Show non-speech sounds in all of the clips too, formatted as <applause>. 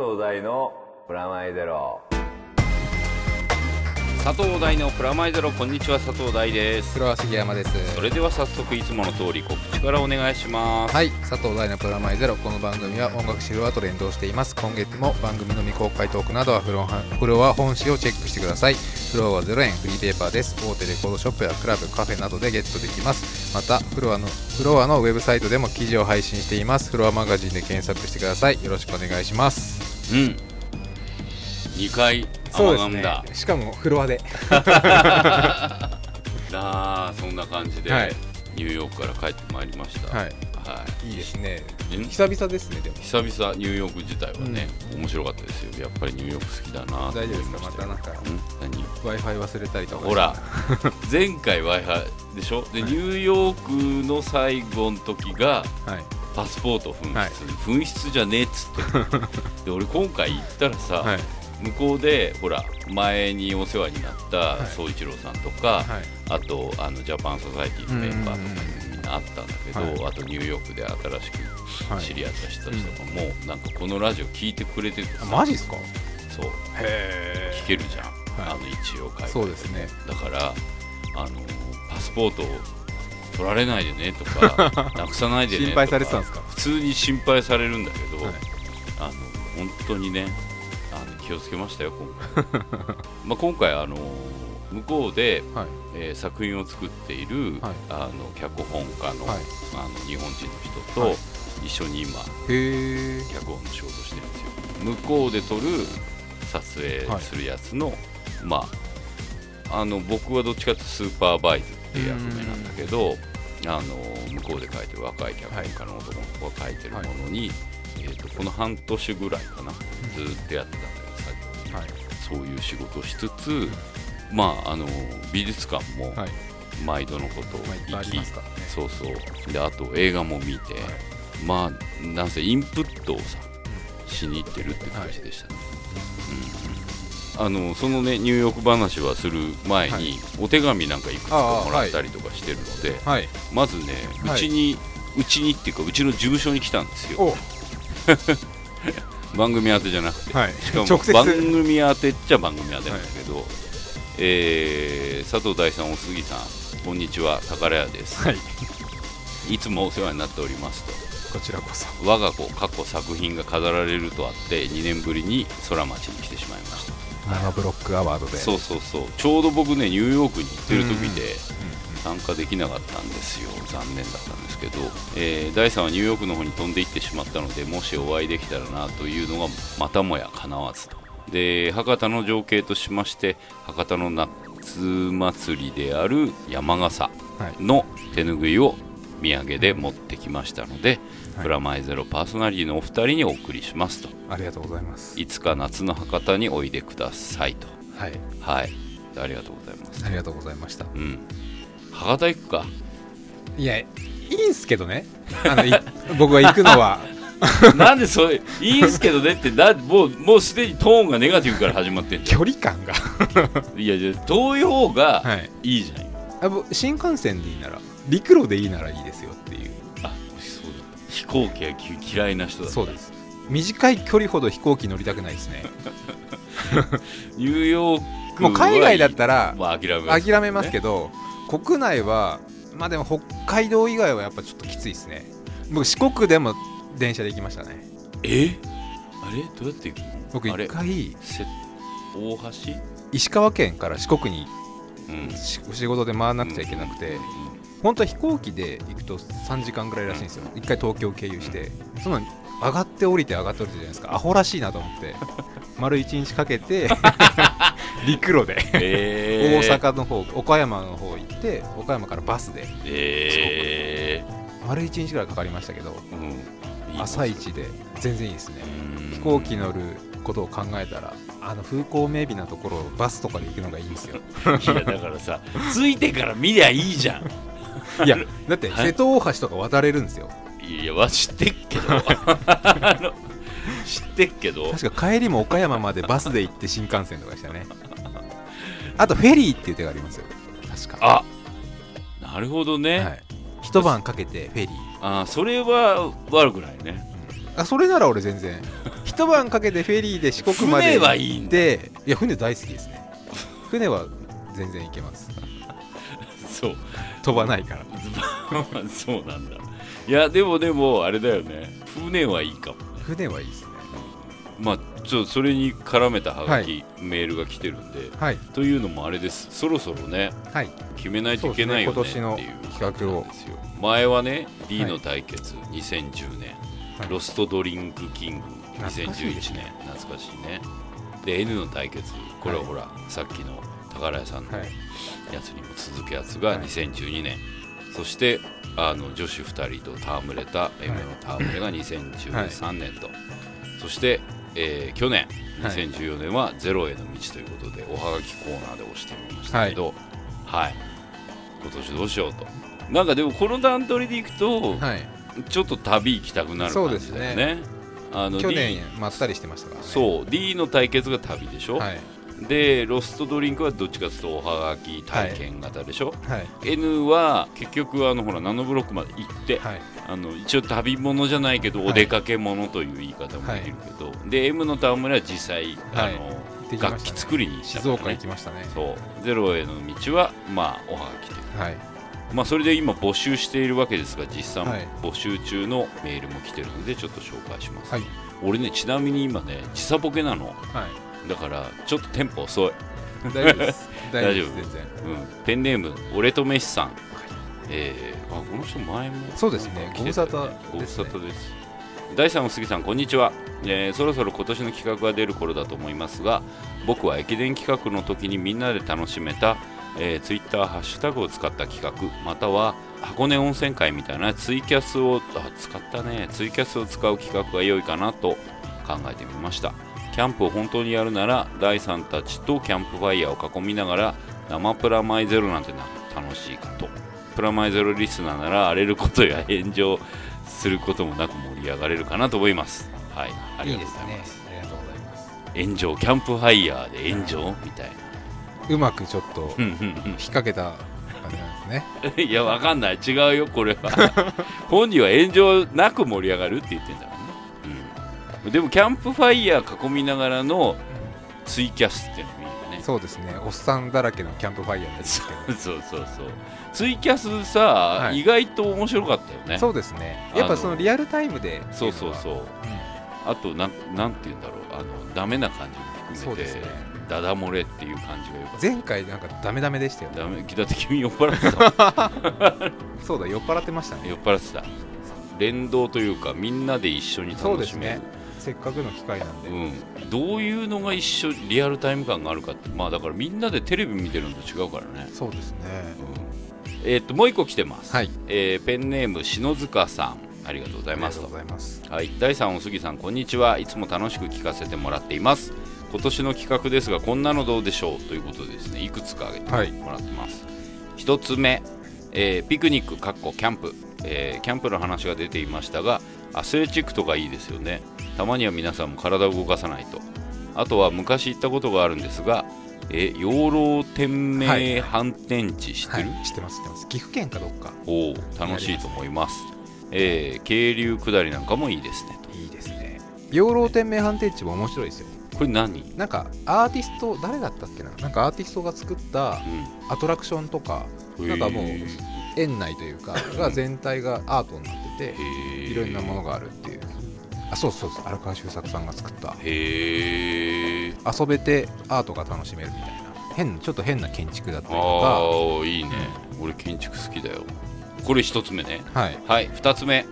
大のプラマイゼロ。佐藤大のプラマイゼロこんにちは佐藤大です。黒杉山です。それでは早速いつもの通り告知からお願いします。はい佐藤大のプラマイゼロこの番組は音楽シルアと連動しています。今月も番組の未公開トークなどはフロフロア本誌をチェックしてください。フロアは0円フリーペーパーです。大手レコードショップやクラブカフェなどでゲットできます。またフロアのフロアのウェブサイトでも記事を配信しています。フロアマガジンで検索してください。よろしくお願いしますうん。2回そうですね。しかもフロアで。<laughs> あーそんな感じで、はい。ニューヨークから帰ってまいりました。はい。はい。いいですね。ん久々ですねでも。久々ニューヨーク自体はね、面白かったですよ。やっぱりニューヨーク好きだな大丈夫ですかましたなんか。ん？何？W i f i 忘れたりとか。ほら。<laughs> 前回 w i f i でしょ？で、はい。ニューヨークの最後の時がはいパスポート紛失、はい。紛失じゃねえっつって。<laughs> で俺今回行ったらさ、はい。向こうでほら前にお世話になったい。宗一郎さんとか、はい。あとあのジャパンソサエティのメンバーとかにみんな会ったんだけど、あとニューヨークで新しくはい。知り合った人たちとかも、なんかこのラジオ聞いてくれててさ。あマジですか？そう。へ聞けるじゃん、はい。あの一応海外そうですね。だからあのパスポートを取られないでねとか <laughs> なくさないでね心配されてたんですか？普通に心配されるんだけど、はい。あの本当にねあの気をつけましたよ今回。<laughs> まあ今回あの向こうで、はい。えー作品を作っている、はい。あの脚本家の,、はい。あの日本人の人と、はい。一緒に今脚本の仕事してるんですよ。向こうで撮る撮影するやつの、まああの僕はどっちかというとスーパーバイズっていう役目なんだけどあの向こうで書いてる若い脚本家の男の子が書いてるものに、えー、とこの半年ぐらいかなずーっとやってたんだけどはい。そういう仕事をしつつ、まああの美術館もはい。毎度のことを行き、ねそうそう。であと映画も見て、まあなんせインプットをさしに行ってるって感じでしたね、うんあのそのねニューヨーク話はする前に、はい。お手紙なんかいくつかもらったりとかしてるので、はい。まずねはい。うちに、うちにっていうかうちの事務所に来たんですよ。お。<laughs> 番組宛てじゃなくて、はい。しかも番組宛てっちゃ番組宛てなんだけど、えー佐藤大さんお杉さんこんにちは宝屋です、はい。いつもお世話になっておりますと。こちらこそ。我が子過去作品が飾られるとあって2年ぶりに空町に来てしまいました生ブロックアワードで。そうそうそう。ちょうど僕ねニューヨークに行ってる時で参加できなかったんですよ。残念だったんですけど、えー、大さんはニューヨークの方に飛んで行ってしまったのでもしお会いできたらなというのがまたもや叶わずと。で博多の情景としまして博多の夏祭りである山笠の手ぬぐいを土産で持ってきましたので、プラマイゼロパーソナリティのお二人にお送りしますと。ありがとうございます。いつか夏の博多においでくださいと。はい。はい。ありがとうございます。ありがとうございました。うん。博多行くか。いやいいんすけどね。あのい <laughs> 僕が行くのは。<laughs> なんでそれいいんすけどねってだもうもうすでにトーンがネガティブから始まって距離感が。んいやいや遠い方がはい。いいじゃん、あ僕新幹線でいいなら陸路でいいならいいですよっていう飛行機がき嫌いな人だ。そうです。短い距離ほど飛行機乗りたくないですね。<laughs> ニューヨークもう海外だったらまあ諦めます諦めますけど、ど国内はまあでも北海道以外はやっぱちょっときついですね。僕四国でも電車で行きましたね。え？あれ？どうやって行く？の僕一回せ大橋？石川県から四国にうん。し仕事で回らなくちゃいけなくて、本当は飛行機で行くと3時間ぐらいらしいんですよ、一回東京経由して、その上がって降りて上がって降りてじゃないですか、アホらしいなと思って、丸1日かけて、<laughs> 陸路で、えー、大阪の方岡山の方行って、岡山からバスで、え丸1日ぐらいかかりましたけど、ー、うん。朝一で全然いいですね、うん。飛行機乗ることを考えたら、あの風光明媚なところをバスとかで行くのがいいんですよ。いやだからさついてから見りゃいいじゃんいや、だってはい。瀬戸大橋とか渡れるんですよ。いやわ知ってっけど。知ってっけど。確か帰りも岡山までバスで行って新幹線とかでしたね。あとフェリーっていう手がありますよ。確か。あなるほどね、はい、一晩かけてフェリー。あそれは悪くないね。あそれなら俺全然。一晩かけてフェリーで四国まで船はいいんだ。でいや船大好きですね。船は全然行けます。そう飛ばないから。<laughs> そうなんだ。いやでもでもあれだよね。船はいいかも船はいいですね。まあちょっとそれに絡めたはがき、メールが来てるんではい。というのもあれです。そろそろねはい。決めないといけないよねっていう企画を。前はね D の対決、2010年、はい。ロストドリンクキング懐かしいです2011年懐かしいね。で N の対決。これはほら、さっきの宝屋さんのはい。やつにも続くやつがはい。2012年、そしてあの女子2人と戯れた M の戯れが <laughs> 2013年と、そして、えー去年はい。2014年は「ゼロへの道」ということでおはがきコーナーで押してみましたけどはい、今年どうしようと。なんかでもこの段取りでいくと、はい。ちょっと旅行きたくなる感じだよね。あの去年まったりしてましたからね。そう。D の対決が旅でしょ、はいでロストドリンクはどっちかというとおはがき体験型でしょ、はい。N は結局あのほらナノブロックまで行って、はい。あの一応旅物じゃないけどはい。お出かけ物という言い方もできるけど、で M のタウン村は実際、はい。あのね。楽器作りに行った静岡行きましたね。そう。ゼロへの道はまあおはがきという。はい。まあそれで今募集しているわけですが実際はい。募集中のメールも来てるのでちょっと紹介します、はい。俺ねちなみに今ね時差ボケなの。はいだからちょっとテンポ遅い。大丈夫です。<laughs> 大丈夫全然。うん、ペンネーム俺とメッシさん、えー、あこの人前も。そうですね。来てたよご無ご無沙汰沙汰です。第3の杉さんこんにちは、えーそろそろ今年の企画が出る頃だと思いますが僕は駅伝企画の時にみんなで楽しめた、えー、ツイッターハッシュタグを使った企画または箱根温泉会みたいなツイキャスをあ使ったね。ツイキャスを使う企画が良いかなと考えてみましたキャンプを本当にやるなら第3たちとキャンプファイヤーを囲みながら生プラマイゼロなんてな楽しいかと。プラマイゼロリスナーなら荒れることや炎上することもなく盛り上がれるかなと思います。はいありがとうございます。ありがとうございます。炎上キャンプファイヤーで炎上？みたいな。うまくちょっと引っ掛けた感じなんですね。う <laughs> んいやわかんない。違うよこれは。本人は炎上なく盛り上がるって言ってんだから。ね、うん、でもキャンプファイヤー囲みながらのツイキャスっていうのもいいよね。そうですね。おっさんだらけのキャンプファイヤーですけどそうそうそうツイキャスさ、い。意外と面白かったよね。そうですね。やっぱそのリアルタイムでそうそうそうう。あとなんなんて言うんだろう。あのダメな感じも含めて、そうですね。ダダ漏れっていう感じがよかっ前回なんかダメダメでしたよたダメ。だって君酔っ払ってた <laughs> そうだ酔っ払ってましたね。酔っ払ってた。連動というかみんなで一緒にそうです楽しめるねせっかくの機会なんで、うん、どういうのが一緒リアルタイム感があるかって。まあだからみんなでテレビ見てるのと違うからね、そうですね。うん、えーっともう一個来てます、はい。えーペンネーム篠塚さん。ありがとうございますありがとうございます。はい、第3お杉さんこんにちは。いつも楽しく聞かせてもらっています。今年の企画ですがこんなのどうでしょうということでですね。いくつか挙げてもらってます、一つ目、えーピクニックかっこキャンプ、えーキャンプの話が出ていましたがアスレチックとかいいですよねたまには皆さんも体を動かさないと。あとは昔行ったことがあるんですがえー養老天命反転地知ってる、はい知ってます知ってます。岐阜県かどっか。おお楽しいと思います。えー渓流下りなんかもいいですねいいですね。養老天命判定地も面白いですよ。これ何？なんかアーティスト誰だったっけな？なんかアーティストが作ったアトラクションとかうんなんかもうへ園内というかが全体がアートになっててー。いろんなものがあるっていうあそうそうそう。荒川修作さんが作った。へえ遊べてアートが楽しめるみたいな。変ちょっと変な建築だったりとああいいね。俺建築好きだよ。これ一つ目ね。かはい。はい。二つ目。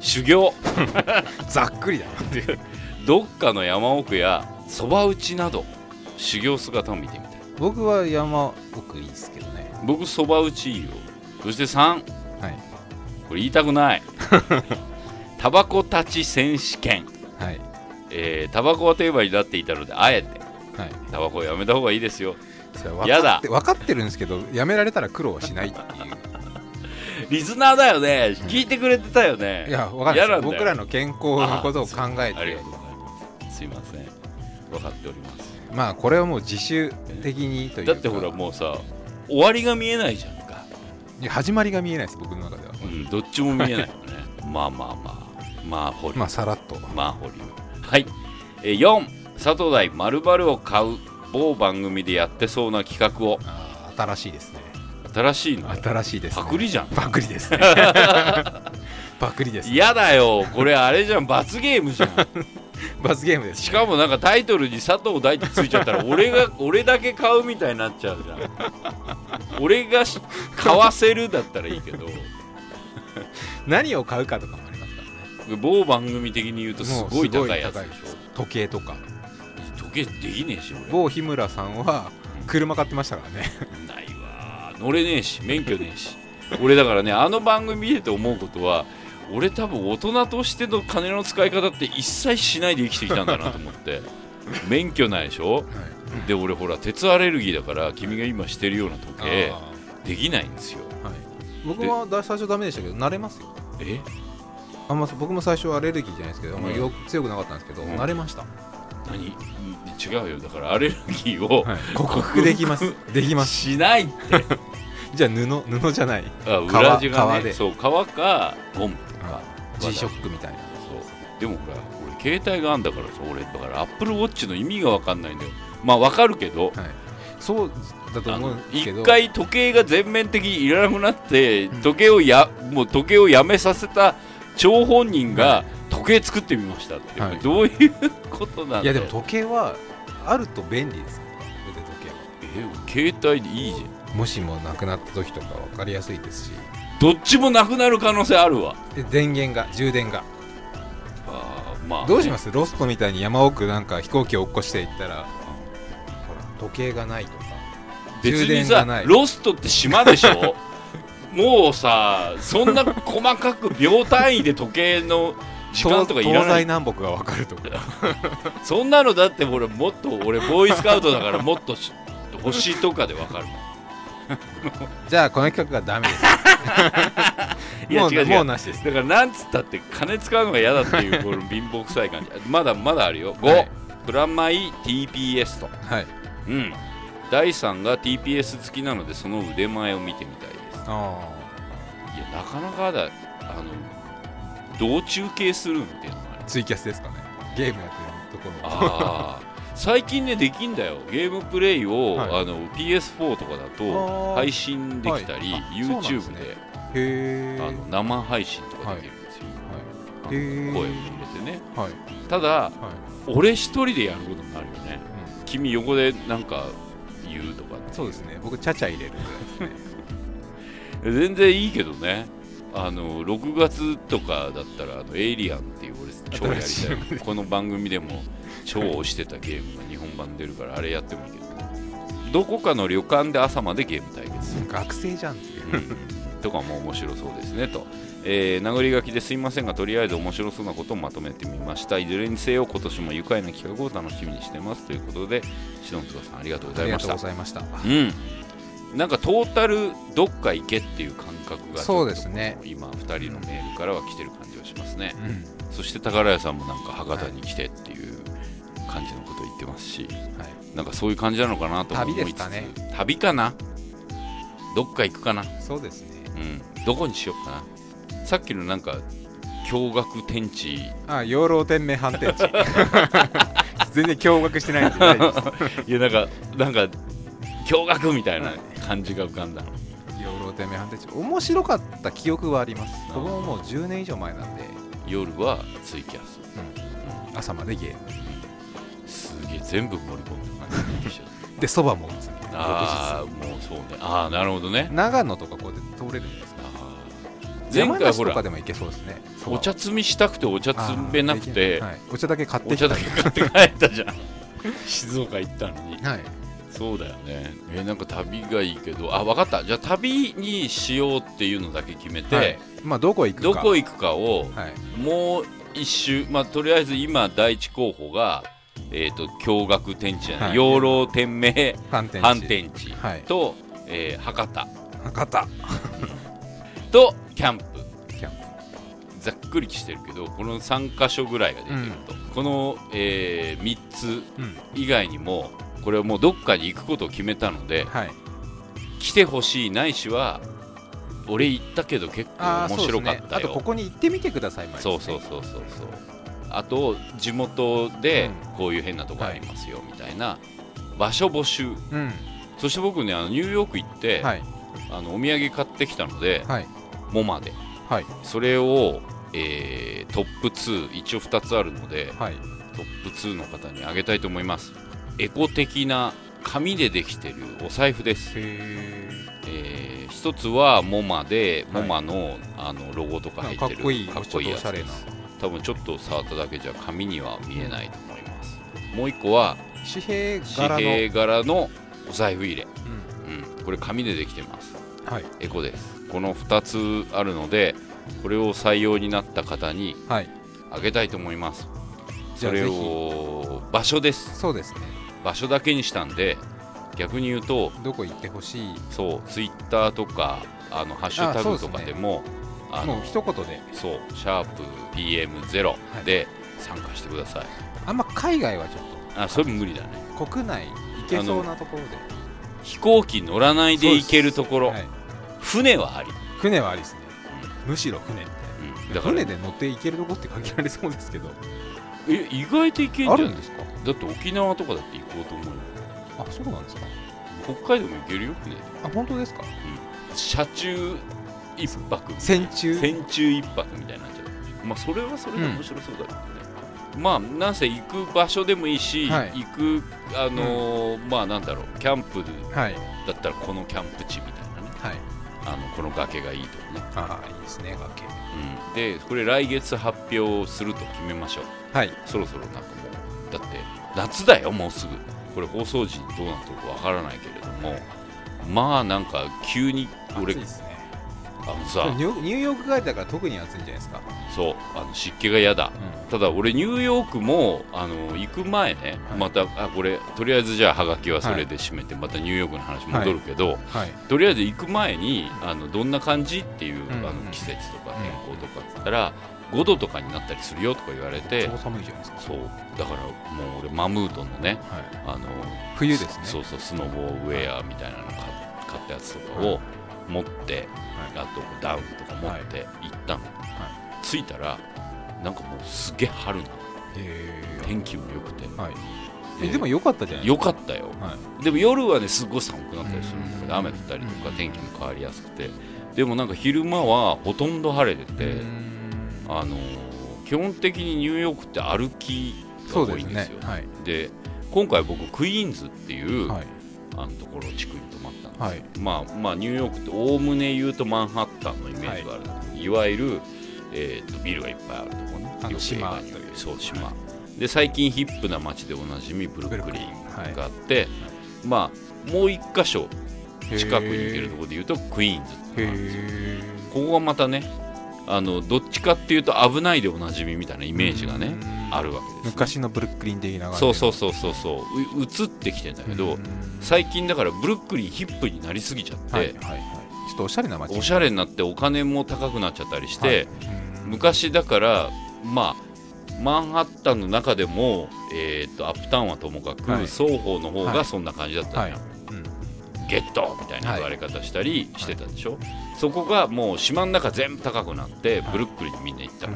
修行。<laughs> ざっくりだなっていう。<laughs> どっかの山奥やそば打ちなど修行姿を見てみたい。僕は山奥いいですけどね。僕そば打ちいいよ。そして3はい。これ言いたくない <laughs> タバコ立ち選手権。はい。えータバコはテーマになっていたのであえて。はい。タバコをやめた方がいいですよ。やだ。分かってるんですけどやめられたら苦労はしないっていう。リスナーだよね。聞いてくれてたよね。いや分かんない僕らの健康のことを考えてありがとうございます。すいません。分かっております。まあこれはもう自主的にというか。だってほらもうさ終わりが見えないじゃんか、始まりが見えないです僕の中では。うん、どっちも見えないよね。まあまあまあマーホまあさらっと。マーホリ。はい、えー、4佐藤大まるを買う某番組でやってそうな企画を。あー新しいですね。新しいの？新しいです、ね、パクリじゃん。パクリですね。<laughs> パクリです、ね、嫌だよ。これあれじゃん。罰ゲームじゃん。<laughs> 罰ゲームです、ね、しかもなんかタイトルに佐藤大ってついちゃったら <laughs> 俺が俺だけ買うみたいになっちゃうじゃん。俺がし買わせるだったらいいけど。何を買うかとかも某番組的に言うとすごい高いやつでしもうすごい高い時計とか。ょ時計できねえし俺。某日村さんは車買ってましたからね。ないわ。乗れねえし免許ねえし。俺だからねあの番組見てて思うことは俺多分大人としての金の使い方って一切しないで生きてきたんだなと思って。免許ないでしょ。で俺ほら鉄アレルギーだから君が今してるような時計あできないんですよ。ーはい、僕はだ最初ダメでしたけど慣れますよ。え？あんま僕も最初アレルギーじゃないですけど、あんまりよ強くなかったんですけど、うん。慣れました、何？うん違うよ。だからアレルギーを、<laughs> 克服できます。できます。しないって。<laughs> じゃあ布布じゃない。あ裏地が革で。ねそう革かゴムとか G ショックみたいな。そう。でもほら俺携帯があんだからさ俺だからアップルウォッチの意味が分かんないんだよ。まあ分かるけど。はい、そうだとあの思うんですけ一ど回時計が全面的にいらなくなってうん。時計をやもう時計をやめさせた張本人が時計作ってみましたって、はい。どういうことなんいやでも時計はあると便利です。よ腕時計は。え携帯でいいじゃん。もしもなくなった時とか分かりやすいですし。どっちもなくなる可能性あるわ。で電源が充電が。あーまあね、どうします？ロストみたいに山奥なんか飛行機を落っこしていったら。ほら時計がないとか。別充にさ電がない。ロストって島でしょ？もうさそんな細かく秒単位で時計の時間とかいら東西ない南北が分かるとか <laughs> そんなのだって俺もっと俺ボーイスカウトだからもっとし星とかでわかる。じゃあこの企画はダメです。<laughs> いや違う違う。もうなしです。だからなんつったって金使うのが嫌だっていうこの貧乏くさい感じ。まだまだあるよ。5、はい。プラマイ TPS と。はい。うん。第3が TPS 好きなのでその腕前を見てみたいあいやなかなかだあのどう中継するんっていうのがあツイキャスですかね。ゲームやってるところ。あー。最近ねできんだよ。ゲームプレイを、はい。あの PS4 とかだとあー。配信できたり、はい。あそうなんです YouTube ねでへえあの生配信とかできるんですよ、あのへー。声を入れてね。はい。ただはい。俺一人でやることになるよね。うん。君横でなんか言うとかそうですね。僕ちゃちゃ入れるぐらいですね全然いいけどね。あの6月とかだったらあのエイリアンっていう俺超やりたい。この番組でも超推してたゲームが日本版出るからあれやってもいいけど。どこかの旅館で朝までゲーム対決。学生じゃんって。いううん。とかも面白そうですねと、えー、殴り書きですいませんがとりあえず面白そうなことをまとめてみました。いずれにせよ今年も愉快な企画を楽しみにしてます。ということでしのつばさんありがとうごありがとうざいましたございました。うんなんかトータルどっか行けっていう感覚がそうですね。今2人のメールからは来てる感じがしますね。うん。そして宝屋さんもなんか博多に来てっていう感じのことを言ってますし、はい。なんかそういう感じなのかなと思いつつ旅かね旅かな？どっか行くかな？そうですね。うん。どこにしようかな？さっきのなんか驚愕天地。あ養老天命反転地。<laughs> 全然驚愕してないんでいやなんかなんか驚愕みたいな感じが浮かんだ。の、養老天命反転地面白かった記憶はあります。僕ももう10年以上前なんで。夜はツイキャス。朝までゲー。ムすげえ全部盛り込んだ感じでしょ <laughs> でそばも打つみたいな。ああもうそうね。ああなるほどね。長野とかこうやって通れるんですか前回ほらでも行けそうですね。そば。お茶摘みしたくてお茶摘べなくて、はい、お茶だけ買ってきたお茶だけ買って帰ったじゃん。<laughs> 静岡行ったのに。はいそうだよね。えーなんか旅がいいけど。あ分かった。じゃあ旅にしようっていうのだけ決めて、はい。まあどこ行くか。どこ行くかをはい。もう一周まあとりあえず今第一候補がえっ、と驚愕天地じゃない、はい。養老天命反転地。反転地はい。と、えー博多。博多。<laughs> とキャンプ。キャンプ。ざっくりしてるけどこの3箇所ぐらいが出てると、この、え3つうん。以外にもこれはもうどっかに行くことを決めたのではい。来てほしいないしは俺行ったけど結構面白かったよ。あとここに行ってみてくださいまでそうそうそうそうそう。あと地元でうん。こういう変なとこありますよみたいな場所募集。うん。そして僕ねあのニューヨーク行って、はい。あのお土産買ってきたので、はい。モマで。はい。それを、えートップ2一応2つあるのではい。トップ2の方にあげたいと思いますエコ的な紙でできてるお財布です、へえー一つはモマではい。モマの,、あのロゴとか入ってるかっこいいかっこいいやつです。多分ちょっと触っただけじゃ紙には見えないと思います。もう一個は紙幣紙柄のお財布入れ、うん。うん、これ紙でできてます。はい。エコです。この2つあるのでこれを採用になった方にはい。あげたいと思います。それを場所です。そうですね場所だけにしたんで逆に言うとどこ行ってほしい？そうツイッターとかあのハッシュタグとかでもあのもう一言で。そうシャープ PM0 で参加してください、あんま海外はちょっあそれ無理だね。と国内行けそうなところで。飛行機乗らないで行けるところ、はい。船はあり、船はありですね。むしろ船みたいうん、船で乗って行けるとこって限られそうですけどえ意外と行けんじゃないあるんですか？だって沖縄とかだって行こうと思うよ。あそうなんですか？北海道も行けるよ船であ本当ですか？車中一泊戦中。戦中一泊みたいになっちゃう。まあそれはそれで面白そうだけどね、まあなんせ行く場所でもいいし、はい。行くあのーまあなんだろう。キャンプはいだったらこのキャンプ地みたいなね。はい。あのこの崖がいいとかね、ああいいですね崖うん、でこれ来月発表すると決めましょう。はい。そろそろなんかもうだって夏だよもうすぐ。これ放送時にどうなってるかわからないけれども。まあなんか急に俺ねあのさ。ニュニューヨーク帰りだから特に暑いんじゃないですか。そうあの湿気が嫌だ。ただ俺ニューヨークもあの行く前ね、はい。またあこれとりあえずじゃあはがきはそれで締めて、またニューヨークの話戻るけど、はい。とりあえず行く前にあのどんな感じっていう、うん。うんあの季節とか天候とかって言ったら5度とかになったりするよとか言われて超寒いじゃないですか。そう。だからもう俺マムートのねはい。あの冬ですね。そうそうスノボーウェアみたいなの買買ったやつとかを持って、あとダウンとか持って行ったの、着いたらなんかもうすげえ春なの。へ天気も良くて、ーはい。えでも良かったじゃないですよかったよ。でも夜はねすごい寒くなったりするうん。ので雨降ったりとかうん天気も変わりやすくて。でもなんか昼間はほとんど晴れてて、あのー基本的にニューヨークって歩きが多いんですよ。はい。で今回僕クイーンズっていう、はい。あのところ地区にはい。まあまあニューヨークっておおむね言うとマンハッタンのイメージがある、い、わゆる、えーとビルがいっぱいあるところね。あの島というそう島、で最近ヒップな街でおなじみブルックリンはいがあって、まあもう一箇所近くに行けるところで言うとクイーンズってここがまたねあのどっちかっていうと危ないでおなじみみたいなイメージがねあるわけです、ね、昔のブルックリン的な感じそうそうそうそうそうう移ってきてんだけど、最近だからブルックリンヒップになりすぎちゃって、はいはいはい。ちょっとおしゃれな街。おしゃれになってお金も高くなっちゃったりして、はい。うん昔だからまあマンハッタンの中でも、えー、とアップタウンはともかく、はい。双方の方はい。がそんな感じだったのよ、はい。うんゲットみたいな言われ方したりしてたでしょ、そこがもう島の中全部高くなってはい。ブルックリンにみんな行ったの、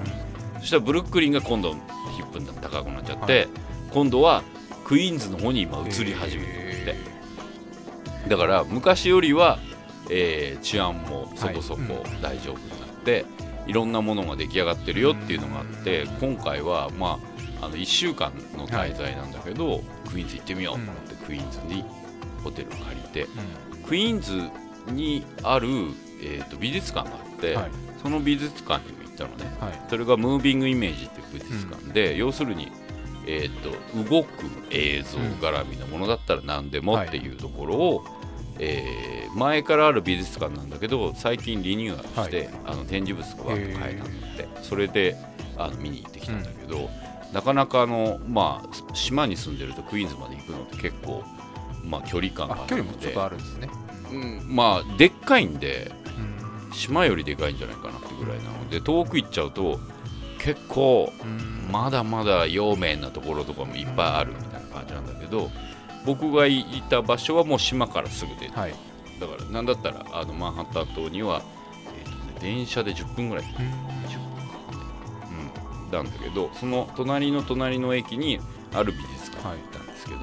そしたらブルックリンが今度ヒップになって高くなっちゃって、はい。今度はクイーンズの方に今移り始めて。るってへだから昔よりは、えー治安もそこそこはい。大丈夫になって、いろんなものが出来上がってるよっていうのがあって今回はまああの1週間の滞在なんだけど、クイーンズ行ってみようと思って、クイーンズにホテルを借りてークイーンズにある、えー、と美術館があって、うんはい。その美術館にも行ったのね。はい。それがムービングイメージっていう美術館で、要するに、えー、と動く映像絡みのものだったら何でもっていうところを、えー前からある美術館なんだけど最近リニューアルして、あの展示物がわっと変えたんだって。それであの見に行ってきたんだけど、なかなかあの、まあ、島に住んでるとクイーンズまで行くのって結構、まあ、距離感があ距離もちょっとあるんですね。うん。まあでっかいんでうん島よりでかいんじゃないかなってぐらいなので遠く行っちゃうと結構うん。まだまだ陽明なところとかもいっぱいあるみたいな感じなんだけど僕がいた場所はもう島からすぐではい。だからなんだったらあのマンハッタン島には、電車で10分ぐらい。20分かうん。なんだけどその隣の隣の駅にある美術館に行ったんですけど、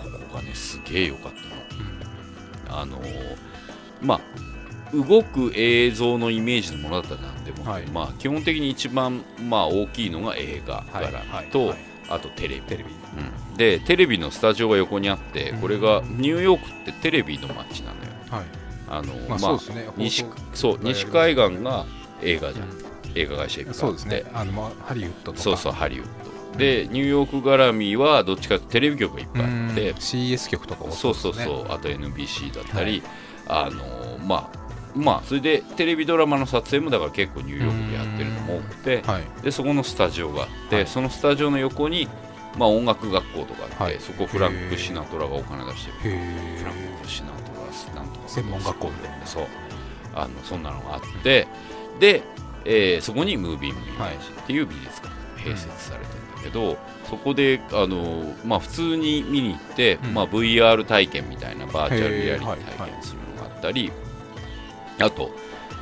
ここがねすげえ良かったの。あのーまあ動く映像のイメージのものだったら何でも、はい。まあ、基本的に一番、まあ、大きいのが映画はいからはいと、はい。あとテレビ。テレビ。うん。でテレビのスタジオが横にあってうんこれがニューヨークってテレビの街なのよ。はい。あの、まあそうですね。西そう西海岸が映画じゃん、映画会社いっぱいあって。そうですね。あのまあハリウッドとか。そうそうハリウッドでニューヨーク絡みはどっちかというとテレビ局がいっぱいあうん。って CS 局とかもそうそうそうあと NBC だったり、あのまあまあそれでテレビドラマの撮影もだから結構ニューヨークでやってるのも多くて。はい。でそこのスタジオがあって、はい。そのスタジオの横に、まあ、音楽学校とかあって、はい。そこフランク・シナトラがお金出してる。へフランえク・シナトラなんとか専門学校みたいな。そう。あのそんなのがあって。で、えーそこにムービームイメージっていう美術館が併設されてけど、そこであの、まあ、普通に見に行って、うん。まあ、VR 体験みたいなバーチャルリアリティ体験するのがあったり、あと、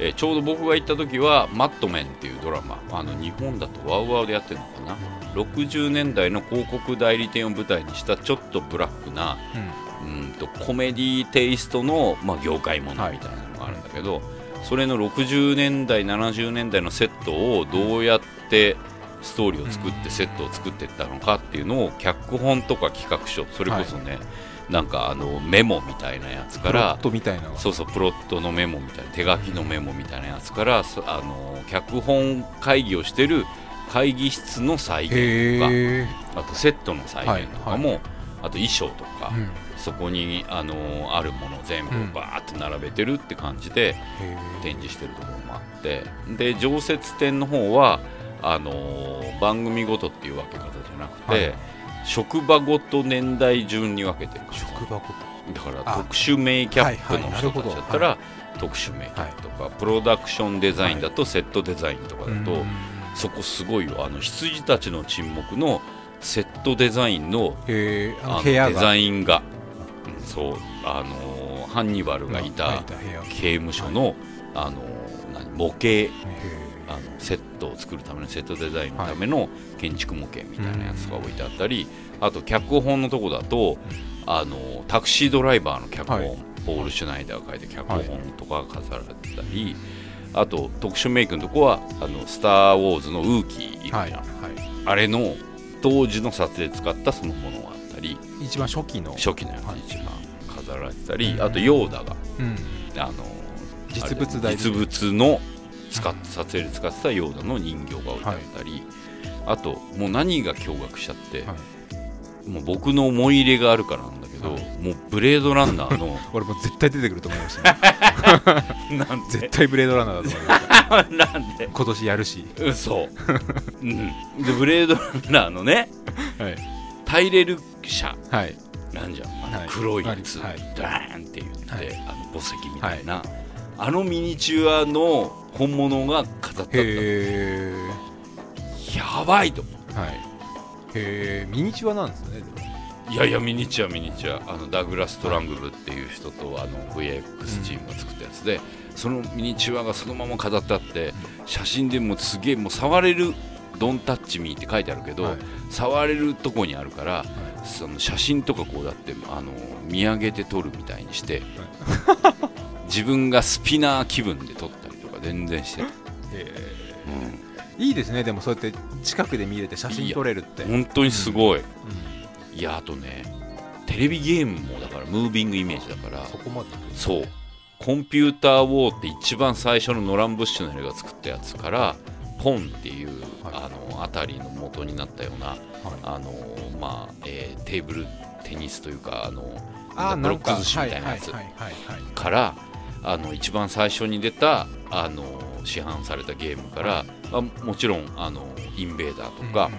えーちょうど僕が行った時は「マットメン」っていうドラマあの日本だとワウワウでやってるのかな。60年代の広告代理店を舞台にしたちょっとブラックなうん。とコメディテイストの、まあ、業界ものみたいなのがあるんだけど、それの60年代70年代のセットをどうやってストーリーを作ってセットを作っていったのかっていうのを脚本とか企画書それこそね、なんかあのメモみたいなやつかプロらットみたいな。そうそうプロットのメモみたいな手書きのメモみたいなやつからそあの脚本会議をしてる会議室の再現とかあとセットの再現とかも、あと衣装とか、うん。そこにあのあるもの全部うん。バーって並べてるって感じで展示してるところもあって。で常設展の方はあの番組ごとっていう分け方じゃなくて、はい。職場ごと年代順に分けてる職場ごと。だからあ特殊メイキャップの人たちだったら、特殊メイキャップとか、プロダクションデザインだとセットデザインとかだと、うん。そこすごいよ。あの羊たちの沈黙のセットデザインのああのデザインが、うん。そうあのーハンニバルがいはた刑務所の、あの模型。へあのセットを作るためのセットデザインのための建築模型みたいなやつが置いてあったり、あと脚本のとこだと、あのータクシードライバーの脚本、はい。ポール・シュナイダーが書いた脚本とかが飾られてたり、あと特殊メイクのとこは「あのスター・ウォーズ」のウーキーいるじゃん、えはいはい。あれの当時の撮影で使ったそのものがあったり一番初期の。初期のやつはい。一番飾られてたり、うんあとヨーダがうん。あの実物実物の使っ撮影で使ってたヨーダの人形が置いてあったり、あともう何が驚愕しちゃって、はい。もう僕の思い入れがあるからなんだけど、はい。もうブレードランナーの <laughs> 俺もう絶対出てくると思いましたね。なん絶対ブレードランナーだと思いましたでなんで今年やるし。嘘、うん、でブレードランナーのねはい。タイレル車。はい。なんじゃん、あい。黒いやつ、はい。ダーンって言って、はい。あの墓石みたいな、あのミニチュアの本物が飾ってあっへたやばいと。思えはい。へえミニチュアなんですねういやいやミニチュアミニチュア。あのダグラス・トラングルっていう人とあの VX チームが作ったやつで、そのミニチュアがそのまま飾ってあって写真でもうすげえもう触れる「ドンタッチミー」って書いてあるけど、はい。触れるとこにあるから、その写真とかこうだってあの見上げて撮るみたいにして、<laughs> 自分がスピナー気分で撮ったりとか全然してる、へうえいいですね。でもそうやって近くで見れて写真撮れるって。ん、本当にすごい、うん。いやあとねテレビゲームもだからムービングイメージだから。そこまで。そう。コンピューターウォーって一番最初のノラン・ブッシュの映画が作ったやつからポンっていう、はい。あの辺りの元になったようなはい。あのまあ、えーテーブルテニスというかあのブロック寿司みたいなやつからあの一番最初に出たあの市販されたゲームから、あもちろんあのインベーダーとか、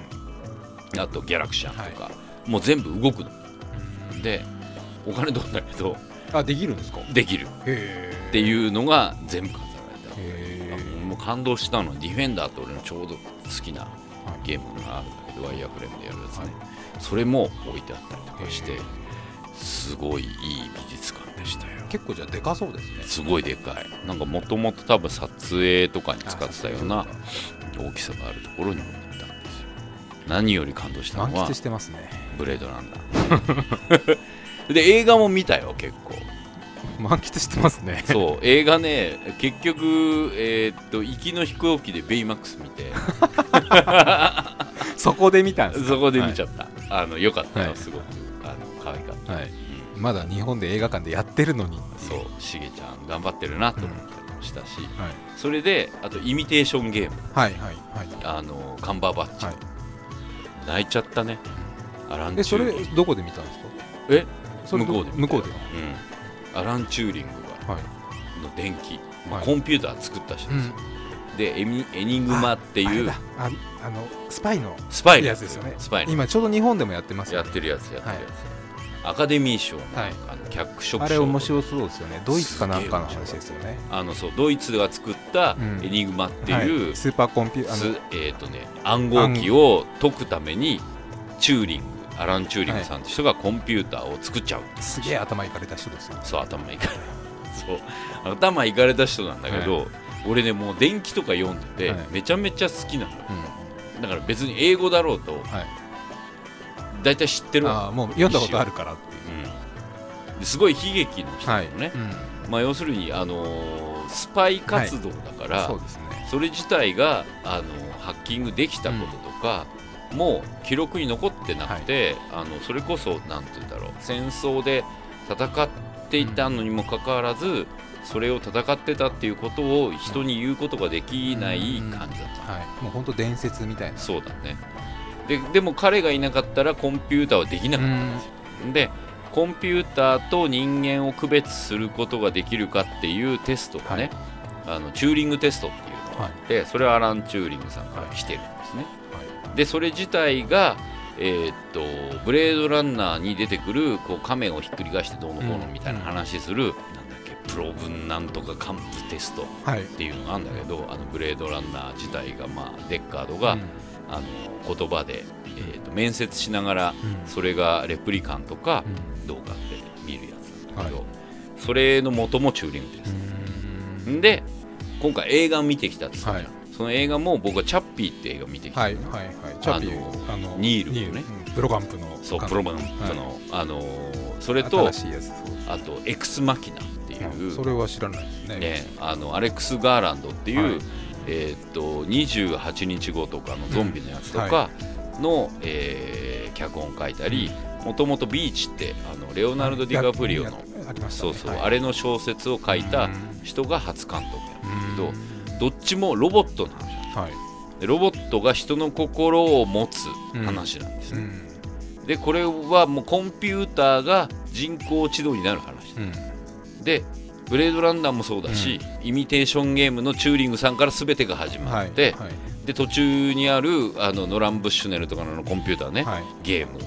あとギャラクシャンとか、もう全部動くの。うんでお金どんだけどあできるんですか？できる。へっていうのが全部飾られへたあもう感動したのはディフェンダーって俺のちょうど好きなゲームがあるんだけどワイヤーフレームでやるやつね。それも置いてあったりとかしてすごいいい美術館でしたよ結構じゃあでかそうですね。すごいでかい。なんかもともと多分撮影とかに使ってたような大きさがあるところに置いてあったんですよ。何より感動したのは満喫してますね。ブレードランナー。<laughs> で映画も見たよ結構。満喫してますね。そう。映画ね結局えーっと行きの飛行機でベイマックス見て。<laughs> そこで見たんですか？そこで見ちゃった、あのよかったよ、はいすごく。あの可愛かった、はい、うんまだ日本で映画館でやってるのにそうしげちゃん頑張ってるなと思ったりもしたし、はい。それであとイミテーションゲーム。はいはいはい。あのカンバーバッチ、はい。泣いちゃったね。アランチューリング。どこで見たんですか？え？それ向こうで向こうでうん、アラン・チューリングが。はい。の電気、まあはいコンピューター作った人ですよ、うん。でエミエニグマっていう。あスパイのスパイのやつですよね。スパイの今ちょうど日本でもやってますよね。やってるやつやってるやつ、はいアカデミー賞の,、はい。あの脚色賞あれ面白そうですよね。ドイツかなんかの話ですよね。あのそうドイツが作ったうん。エニグマってはい。いう、スーパーコンピュータすーえっ、とね暗号機を解くためにチューリングアラン・チューリングさんって人がコンピューターを作っちゃう、すげえ頭いかれた人ですよそう頭いかれそう頭いかれた人なんだけど、俺ねもう電気とか読んでて、はい。めちゃめちゃ好きなの。うん。だから別に英語だろうとはい大体知ってるわ。ああもう読んだことあるからっていう。うん、ですごい悲劇の人なのね、うん。まあ、要するに、あのースパイ活動だから、そうですね。それ自体が、あのハッキングできたこととか、もう記録に残ってなくて、あのそれこそなんて言うんだろう。戦争で戦っていたのにもかかわらず、それを戦ってたっていうことを人に言うことができない感じだった、はい。もう本当伝説みたいな。そうだねででも彼がいなかったらコンピューターはできなかったんですよ、でコンピューターと人間を区別することができるかっていうテストがね、あのチューリングテストっていうのがあって、それはアラン・チューリングさんから来てるんですね、でそれ自体がえーっとブレードランナーに出てくるこう仮面をひっくり返してどうのこうのみたいな話する、なんだっけプロ分なんとか幹部テストっはい。ていうのがあるんだけどあのブレードランナー自体が、まあ、デッカードが、あの言葉で、えーっと面接しながらうん。それがレプリカンとかうん。どうかって見るやつなんだけど、はそれの元もチューリングです、うん。で今回映画見てきたって言ったじゃん。はい。その映画も僕はチャッピーって映画見てきた、はいはいはい。チャッピーああのニールのね。うん。プロガンプの。そうプロマンプの、あのーそれとあとエクスマキナっていう、それは知らないですね。ね、あのアレックス・ガーランドっていう、はいえーっと28日後とかのゾンビのやつとかの、えー脚本書いたりもともと「ビーチ」ってあのレオナルド・ディカプリオの、そうそう、はい。あれの小説を書いた人が初監督なんだけど、どっちもロボットの話なんですはい。でロボットが人の心を持つ話なんですね、うん。でこれはもうコンピューターが人工知能になる話。うん。でブレードランナーもそうだし、イミテーションゲームのチューリングさんから全てが始まはいって、はいで途中にあるあのノラン・ブッシュネルとかのコンピューターね、はい。ゲーム、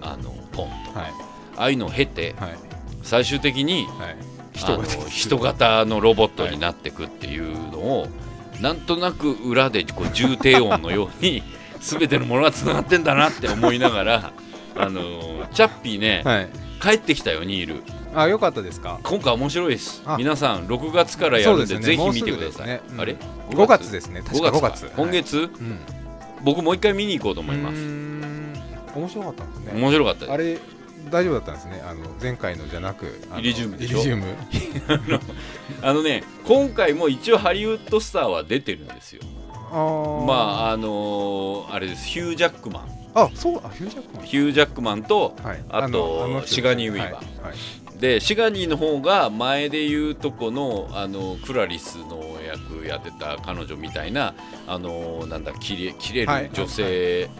あのポンとはい。ああいうのを経てはい。最終的にはい。あの人型のロボットになっていくっていうのを、なんとなく裏でこう重低音のように <laughs> 全てのものがつながってんだなって思いながらあのチャッピーね、はい。帰ってきたよニールあ良かったですか？今回面白いです。あ。皆さん6月からやるんでね。ぜひ見てください、ねうんあれ？5月？ですね。確か5 5月。月今月、うん。僕もう一回見に行こうと思います。面白かったんですね。面白かったあれ大丈夫だったんですね？あの前回のじゃなくあのイリジウムでしょ？イリジウム。<laughs> あのね今回も一応ハリウッドスターは出てるんですよ。あー。まああのーあれです。ヒュー・ジャックマン。あそうあヒュージャックマン。ヒュー・ジャックマンとはい。あとのの人シガニーウィーバー。はい。はいでシガニーの方が前で言うとこのあのクラリスの役やってた彼女みたいなあのなんだ切れ切れはいる女性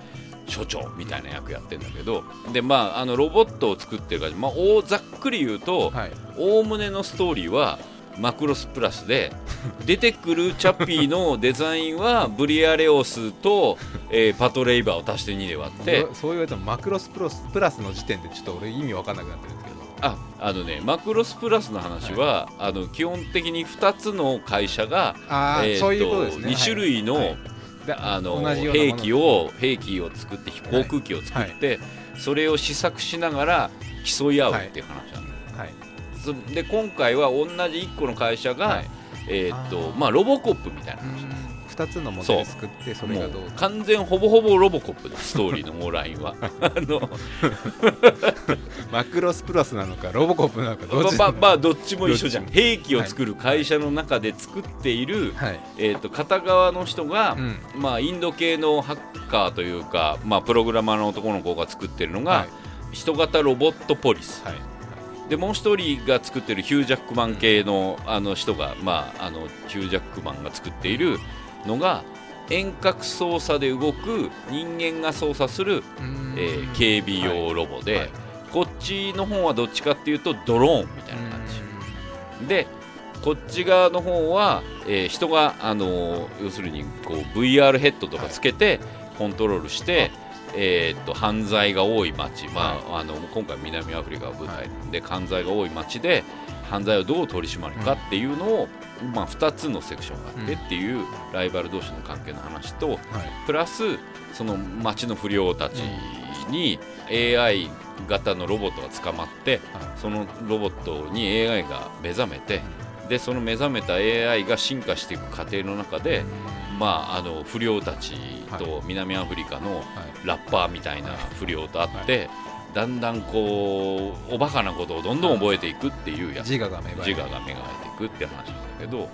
所長みたいな役やってんだけどでまああのロボットを作ってるから、まあ、大ざっくり言うとはい。おおむねのストーリーはマクロスプラスで <laughs> 出てくるチャッピーのデザインはブリアレオスと、えーパトレイバーを足して2で割って。そう言われてもマクロスプロスプラスの時点でちょっと俺意味わかんなくなってるああのねマクロスプラスの話は、あの基本的に2つの会社が、えそういうことですね。2種類の,、はい。はい。であの兵器を兵器を作って航空機を作って、それを試作しながら競い合うっていう話なんでで今回は同じ1個の会社が、はい。えーっとまあ、ロボコップみたいなう話。ん2つのモデル作ってそれがどうもう完全ほぼほぼロボコップですストーリーのもうラインは <laughs> あのマクロスプラスなのかロボコップなのかどっちまあまあどっちも一緒じゃん。兵器を作る会社の中で作っている、はい。えー、と片側の人が、うん。まあ、インド系のハッカーというか、まあ、プログラマーの男の子が作ってるのが、はい。人型ロボットポリス、はい。でもう一人が作ってるヒュージャックマン系のあの人が、まあ、あのヒュージャックマンが作っているのが遠隔操作で動く人間が操作する、うん。えー警備用ロボで、はい。こっちの方はどっちかっていうとドローンみたいな感じ。でこっち側の方は、えー人が、あのー要するにこう VR ヘッドとかつけてコントロールして、えーっと犯罪が多い街、まああの今回南アフリカが舞台で、犯罪が多い街で犯罪をどう取り締まるかっていうのを、まあ、2つのセクションがあってっていうライバル同士の関係の話とはい。プラスその街の不良たちに AI 型のロボットが捕まってはい。そのロボットに AI が目覚めてでその目覚めた AI が進化していく過程の中で、まあ、あの不良たちと南アフリカのはい。ラッパーみたいな不良と会って、だんだんこうおバカなことをどんどん覚えていくっていうやつ。自我が芽生え自我が芽生えていくって話なんだけど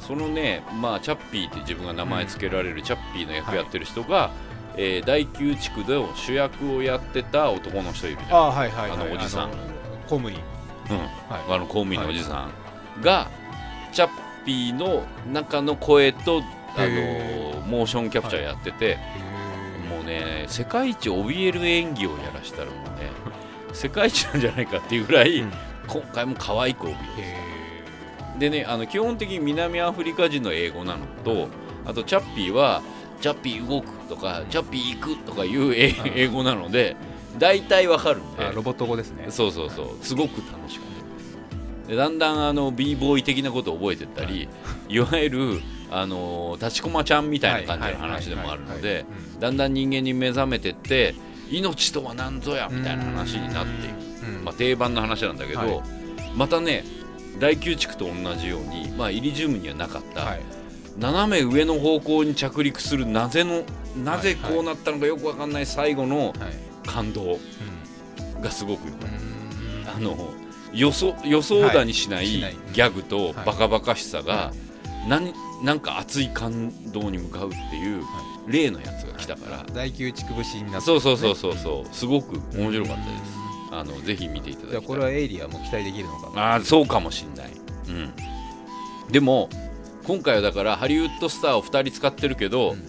そのね、まあ、チャッピーって自分が名前付けられるチャッピーの役やってる人が、えー第9地区で主役をやってた男の人いるじゃん。あはいはいはい。あのおじさん。公務員。うん。はい。あの公務員のおじさんが、チャッピーの中の声とあへのモーションキャプチャーやっててもうね世界一怯える演技をやらしたらもうね <laughs> 世界一なんじゃないかっていうぐらい、うん。今回も可愛く怯えでねあの基本的に南アフリカ人の英語なのとあとチャッピーはチャッピー動くとかチャッピー行くとかいう英語なので大体わかるんで。ロボット語ですね。そうそうそう。すごく楽しかったでだんだんあの b ボーイ的なことを覚えてったり、い、わゆるあの立ちこまちゃんみたいな感じの話でもあるのでだんだん人間に目覚めてって命とは何ぞやみたいな話になっていく、うん。まあ、定番の話なんだけど、はい。またね第9地区と同じように、まあ、イリジウムにはなかった、はい。斜め上の方向に着陸するなぜのなぜこうなったのかよくわかんない最後のはい。感動うがすごくよかったん。あの予想予想だにしないギャグとはい。バカバカしさがは何なんか熱い感動に向かうっていう例のやつが来たから。第9地区節になってそうそうそうそうそう。すごく面白かったです。あのぜひ見ていただきたこれはいエイリアも期待できるのかなあーそうかもしんない。うん。でも今回はだからハリウッドスターを2人使ってるけど、うん。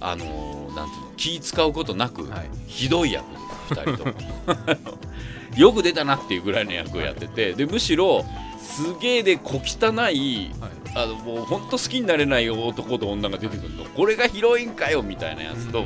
あのーなんていうの気使うことなく、はい。ひどい役です2人とも。<laughs> よく出たなっていうぐらいの役をやっててでむしろすげえで小汚いはいあのもう本当好きになれない男と女が出てくるの。これがヒロインかよみたいなやつと、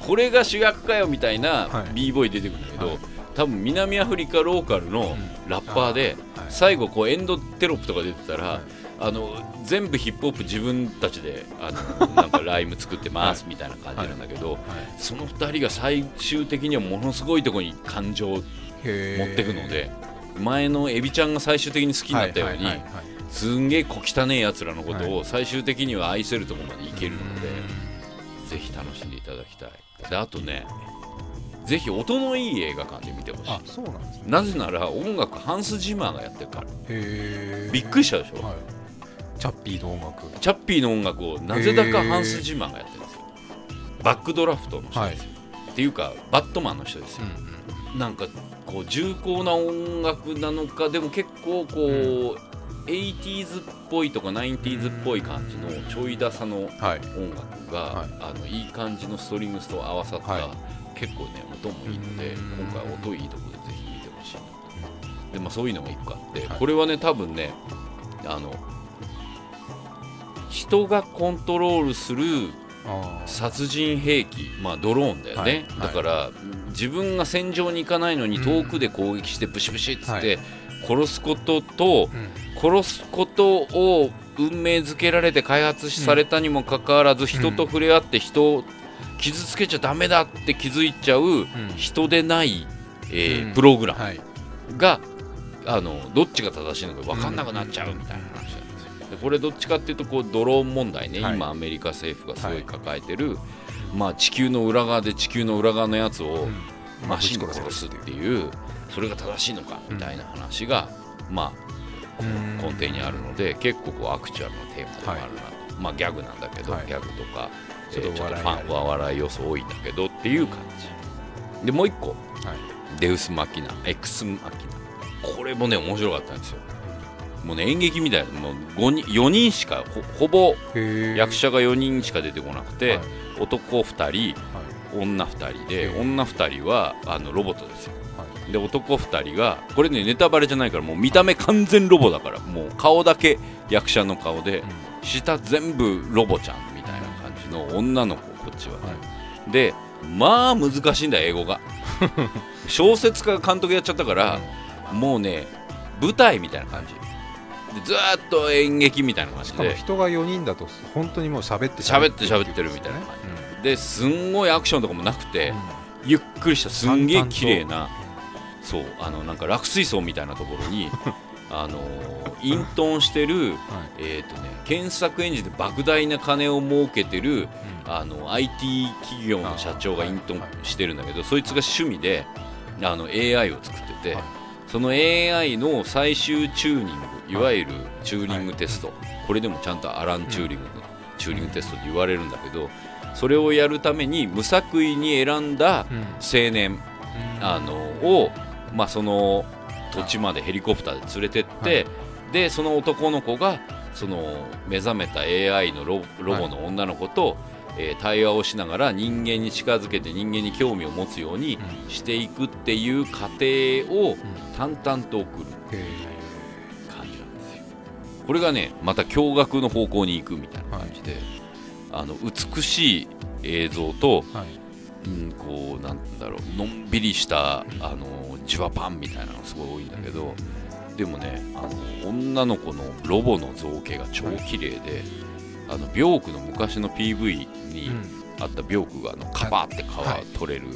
これが主役かよみたいなはい。B ボーイ出てくるんだけど、はい。多分南アフリカローカルのラッパーで、最後こうエンドテロップとか出てたら、はい。あの全部ヒップホップ自分たちであのなんかライム作ってますみたいな感じなんだけど、はい。その2人が最終的にはものすごいところに感情を持ってくので前のエビちゃんが最終的に好きになったように、すんげえ小汚ねえやつらのことを最終的には愛せるところまでいけるので、ぜひ楽しんでいただきたい。であとねぜひ音のいい映画館で見てほしあそうなんですね。いなぜなら音楽ハンス・ジマーがやってるから。びっくりしたでしょ、はい。チャッピーの音楽。チャッピーの音楽をなぜだかハンス・ジマーがやってるんですよ。バックドラフトの人ですよ、っていうかバットマンの人ですよ、なんかこう重厚な音楽なのかでも結構こう、80s っぽいとか 90s っぽい感じのちょいダサのはい。音楽が、はい。あのいい感じのストリングスと合わさった、はい。結構ね音もいいのでうん。今回音いいところでぜひ見てほしいなとでまあそういうのが一個あって、はい。これはね多分ねあの人がコントロールする殺人兵器、まあ、ドローンだよね、はい。だから自分が戦場に行かないのに遠くで攻撃してブシブシっつっはて殺すことと、うん。殺すことを運命づけられて開発されたにもかかわらず、人と触れ合って人傷つけちゃダメだって気づいちゃう人でない、えーうん。プログラムはい。があのどっちが正しいのか分かんなくなっちゃうみたいな話なんですよ。でこれどっちかっていうとこうドローン問題ね、はい。今アメリカ政府がすごい。抱えてる、まあ、地球の裏側で地球の裏側のやつをうん。マシンで殺すっていうそれが正しいのかみたいな話が、まあ、根底にあるので結構こうアクチュアルなテーマでもあるなと、まあギャグなんだけど、はい。ギャグとかちょっとえーちょっとファンは笑い要素多いんだけどっていう感じ。でもう一個。はい。デウス・マキナ、エクス・マキナ。これもね、面白かったんですよ。もうね、演劇みたいな、もう5人4人しか、ほほぼ役者が4人しか出てこなくて、はい。男2人、はい。女2人で、女2人はあのロボットですよ。はいで、男2人が、これね、ネタバレじゃないから、もう見た目完全ロボだから、もう顔だけ役者の顔で、下全部ロボちゃんみたいな感じの女の子、こっちはね。はい。でまあ難しいんだ英語が。<laughs> 小説家が監督やっちゃったから、もうね舞台みたいな感じ。でずーっと演劇みたいな感しじで人が4人だと本当にもう喋って喋って喋ってるみたいな感じ。ですんごいアクションとかもなくて、ゆっくりした。すんげえ綺麗なそうあのなんか落水槽みたいなところに <laughs> あのー隠遁してる、えーとね、検索エンジンで莫大な金を儲けてるあの IT 企業の社長が隠遁してるんだけど、そいつが趣味であの AI を作ってて、はい。その AI の最終チューニングい。わゆるチューリングテスト、これでもちゃんとアラン・チューリングのチューリングテストって言われるんだけどそれをやるために無作為に選んだうん。青年あのを、まあ、その土地までヘリコプターで連れてって、でその男の子がその目覚めた AI のロロボの女の子と、えー対話をしながら人間に近づけて人間に興味を持つようにしていくっていう過程を淡々と送るへ感じなんですよ。これがねまた驚愕の方向に行くみたいな感じで、あの美しい映像とうん、こうなんだろうのんびりしたあのジュワパンみたいなのがすごい多いんだけど、でもねあの女の子のロボの造形が超綺麗で、あのビョークの昔の PV にあったビョークがあのカバーってはい。皮取れる、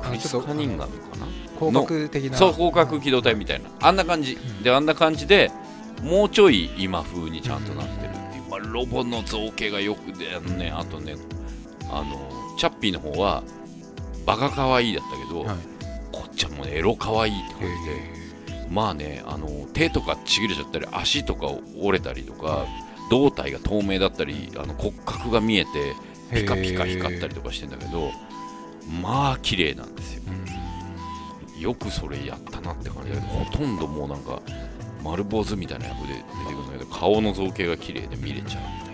クリス・カニンガムかな？広角的な。そう広角機動隊みたいな。あんな感じ、であんな感じでもうちょい今風にちゃんとなってるっていう、まあ、ロボの造形がよくであのねあとねあのチャッピーの方はバカ可愛いだったけど、はいこっちはもうエロ可愛いって感じで。まあねあの手とかちぎれちゃったり足とか折れたりとか、胴体が透明だったりあの骨格が見えてピカピカ光ったりとかしてんだけどまあ綺麗なんですよ。よくそれやったなって感じでほとんどもうなんか丸坊主みたいな役で出てくるんだけど顔の造形が綺麗で見れちゃうみ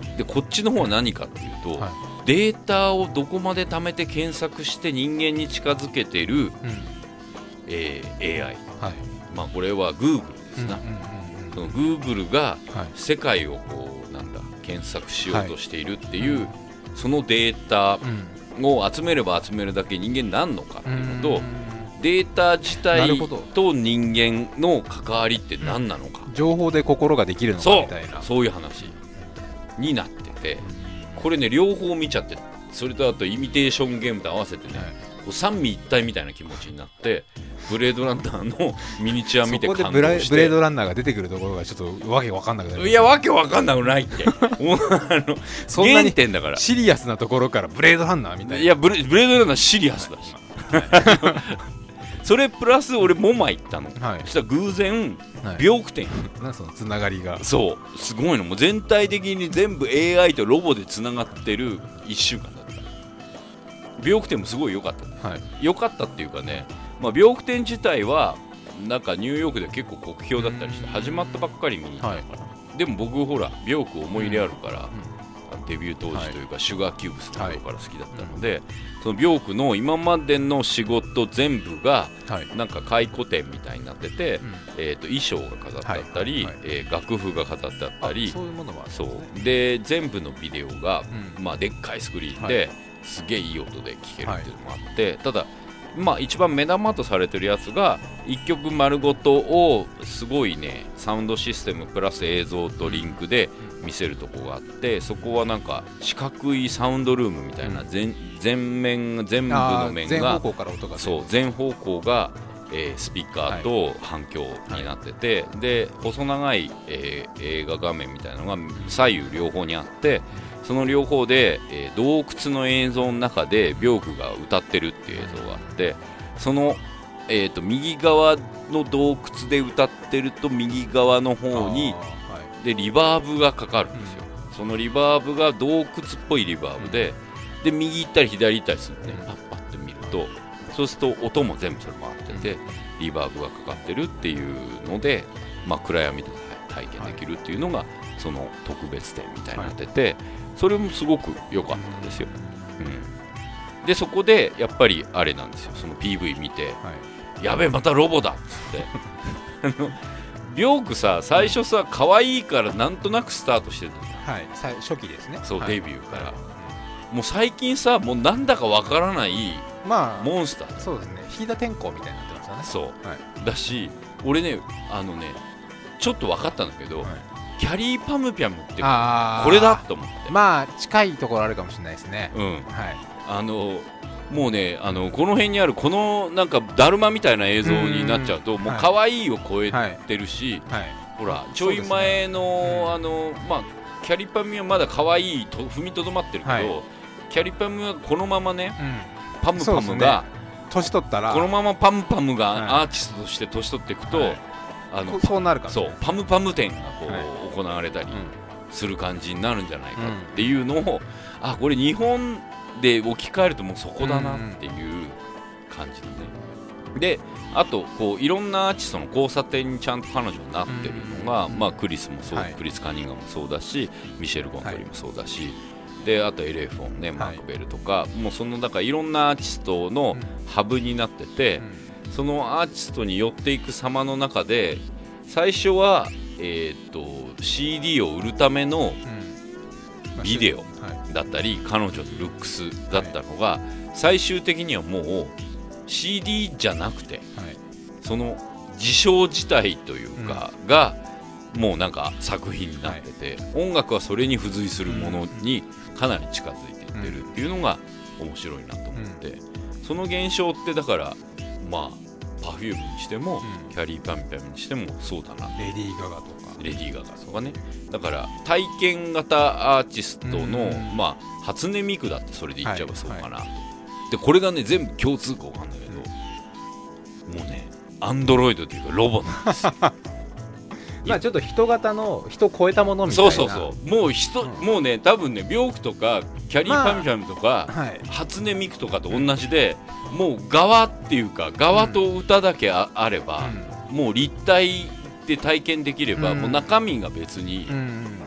たいな。でこっちの方は何かっていうと、はいデータをどこまで貯めて検索して人間に近づけてる、うん。えー AI はい。まあこれは Google ですな、その Google がはい。世界をこうなんだ検索しようとしているっていう、そのデータうん。を集めれば集めるだけ人間になるのかっていうのと、うんデータ自な体と人間の関わりって何なのか、情報で心ができるのかみたいな。そう。いう話になっててこれね両方見ちゃってそれとあとイミテーションゲームと合わせてね、はい。三位一体みたいな気持ちになってブレードランナーの <laughs> ミニチュア見て感動して。ブレードランナーが出てくるところがちょっとわけわかんなくなる。いやわけわかんなくないって。<laughs> 原そんなに点だから。シリアスなところからブレードランナーみたいな。いやブレブレードランナーシリアスだしそれプラス俺モマ行ったの。はい。そしたら偶然はい。病気店。<laughs> なんそのつながりが。そう。すごいの。もう全体的に全部 AI とロボでつながってる1週間だった。病気店もすごい良かった。はい。良かったっていうかね、まあ、病気店自体はなんかニューヨークで結構酷評だったりしてうん。始まったばっかり見に行ったから、でも僕ほら病気思い入れあるから、デビュー当時というか、シュガーキューブスの頃から好きだったので、その病気の今までの仕事全部がはい。なんか回顧展みたいになってて、うん。えー、と衣装が飾ってあったり、はい。はい。えー楽譜が飾ってあったり。あそういうものもあるそう。で全部のビデオが、うん。まあ、でっかいスクリーンはで、すげえいい音で聴けるっていうのもあって、ただ、まあ、一番目玉とされてるやつが1曲丸ごとをすごいねサウンドシステムプラス映像とリンクで見せるとこがあってそこはなんか四角いサウンドルームみたいな、うん。全全面全部あの面がそう全方向が、えースピーカーと反響になってて、で細長い、えー映画画面みたいなのが左右両方にあってその両方で、えー洞窟の映像の中でビョークが歌ってるっていう映像があってその、えー、と右側の洞窟で歌ってると右側の方にでリバーブがかかるんですよ、そのリバーブが洞窟っぽいリバーブで、で右行ったり左行ったりするのね、うん。パッパって見るとそうすると音も全部それ回ってて、リバーブがかかってるっていうので、まあ、暗闇で体験できるっていうのが、その特別展みたいになってて、それもすごく良かったですよ、うん、でそこでやっぱりあれなんですよ。その PV 見てはいやべえまたロボだっつって <laughs> <laughs> ビョークさ最初さ可愛いからなんとなくスタートしてたじゃんはい。さ初期ですね。そう、はい。デビューから、もう最近さもうなんだかわからないまあモンスターそうですね。引田天候みたいになってますよね。そう、はい。だし俺ねあのねちょっと分かったんだけど、はい。キャリーパムピャムってあー。これだと思って、まあ近いところあるかもしれないですね。うん。はい。あのもうねあのこの辺にあるこのなんかだるまみたいな映像になっちゃうとうんはいもう可愛いを超えはいてるし、はい。ほらちょい前の、あのまあキャリパムはまだ可愛いと踏みとどまってるけど、はい。キャリパムはこのままねうん。パムパムが、年取ったら。このままパムパムはい。がアーティストとして年取っていくと、はい。あのこそうなるかもしそうパムパム展がこう、はい。行われたりうん。する感じになるんじゃないかうん。っていうのを、あこれ日本で置き換えるともうそこだなっていう感じだね。であとこういろんなアーティストの交差点にちゃんと彼女になってるのが、まあ、クリスもそう、はい。クリス・カニンガムもそうだしミシェル・ゴントリーもそうだし、であとエレフォンねマーク・ベルとか、もうそのだからいろんなアーティストのハブになってて、そのアーティストに寄っていく様の中で最初は、えー、と CD を売るためのビデオ。はいだったり彼女のルックスだったのが、最終的にはもう CD じゃなくてはい。その事象自体というか、がもうなんか作品になってて、音楽はそれに付随するものにかなり近づいていってるっていうのが面白いなと思って、その現象ってだからまあ Perfume にしても、うん。キャリーパンピャムにしてもそうだな。レディー・ガガとかレディー・ガガとかね。だから体験型アーティストの、うん。まあ初音ミクだってそれで言っちゃえばそうかな。と、はでこれがね全部共通項があるんだけど、もうねアンドロイドというかロボなんですよ。<laughs> まあちょっと人型の人を超えたものみたいな。そうそうそう。もう人、うん。もうね多分ねビョークとかキャリーパンピャムとか、はい。初音ミクとかと同じでもう側っていうか側と歌だけあ,、あれば、もう立体で体験できれば、うん。もう中身が別にうん。うん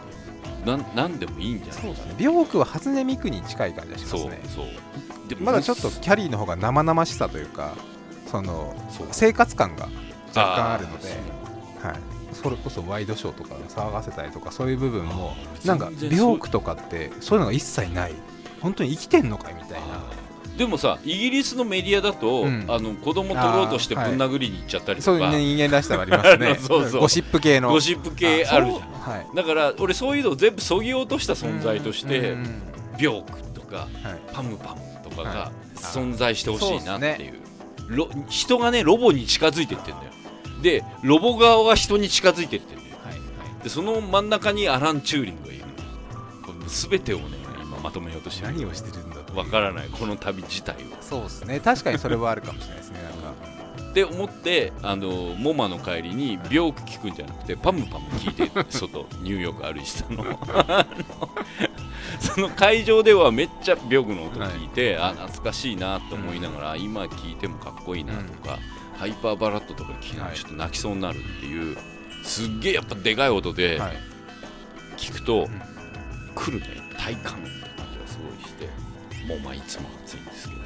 なんでもいいんじゃない？そうですね。ビョークは初音ミクに近い感じがしまそうすね。そうでもまだちょっとキャリーの方が生々しさというかそのそう。生活感が若干あるのであはい、それこそワイドショーとか騒がせたりとかそういう部分もーなんか全然そう。ビョークとかってそういうのが一切ない。本当に生きてんのかいみたいなでもさイギリスのメディアだと、うん。あの子供取ろうとしてぶん殴りに行っちゃったりそういうとか、人間らしさがありますね。<laughs> そうそう。ゴシップ系の。ゴシップ系あるじゃん。そう。はい。だから俺そういうのを全部そぎ落とした存在として、うんうんビョークとかはい。パムパムとかがはい。存在してほしいなってそう。いう,、ロ人がねロボに近づいてってんだよ。でロボ側が人に近づいてってんだよ。はいはい。でその真ん中にアラン・チューリングがいるこれ全てをね今まとめようとしてる。何をしてるわからないこの旅自体をそうですね。確かにそれはあるかもしれないですねなんか。って思ってあのモマの帰りにビョーク聞くんじゃなくてパムパム聞いて外 <laughs> ニューヨーク歩いてたの。その会場ではめっちゃビョークの音聞いて、あ懐かしいなと思いながら、今聞いてもかっこいいなとか、ハイパーバラッドとか聞いたらちょっと泣きそうになるっていう、すっげえやっぱでかい音ではい。聞くと、ん。来るね体感もうまあいつも暑いんですけど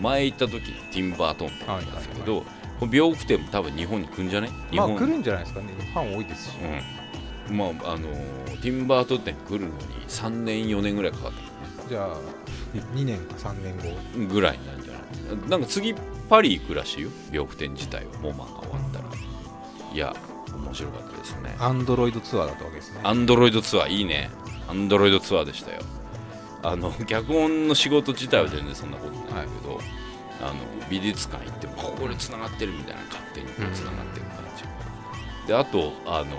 前行った時にティンバートンって言ったんですけど、この病気店も多分日本に来るんじゃない日本。まあ来るんじゃないですかね。ファン多いですし。うん、まああのティンバートン店来るのに3年4年ぐらいかかっじゃあ2年か3年後。たぐらいなんじゃない？なんか次パリ行くらしいよ。病気店自体はモマが終わったら。いや面白かったですね。アンドロイドツアーだったわけですね。アンドロイドツアーいいね。アンドロイドツアーでしたよあの脚本の仕事自体は全然そんなことないんだけど、あの美術館行ってもここでつながってるみたいな勝手につながってる感じ。が、であとあの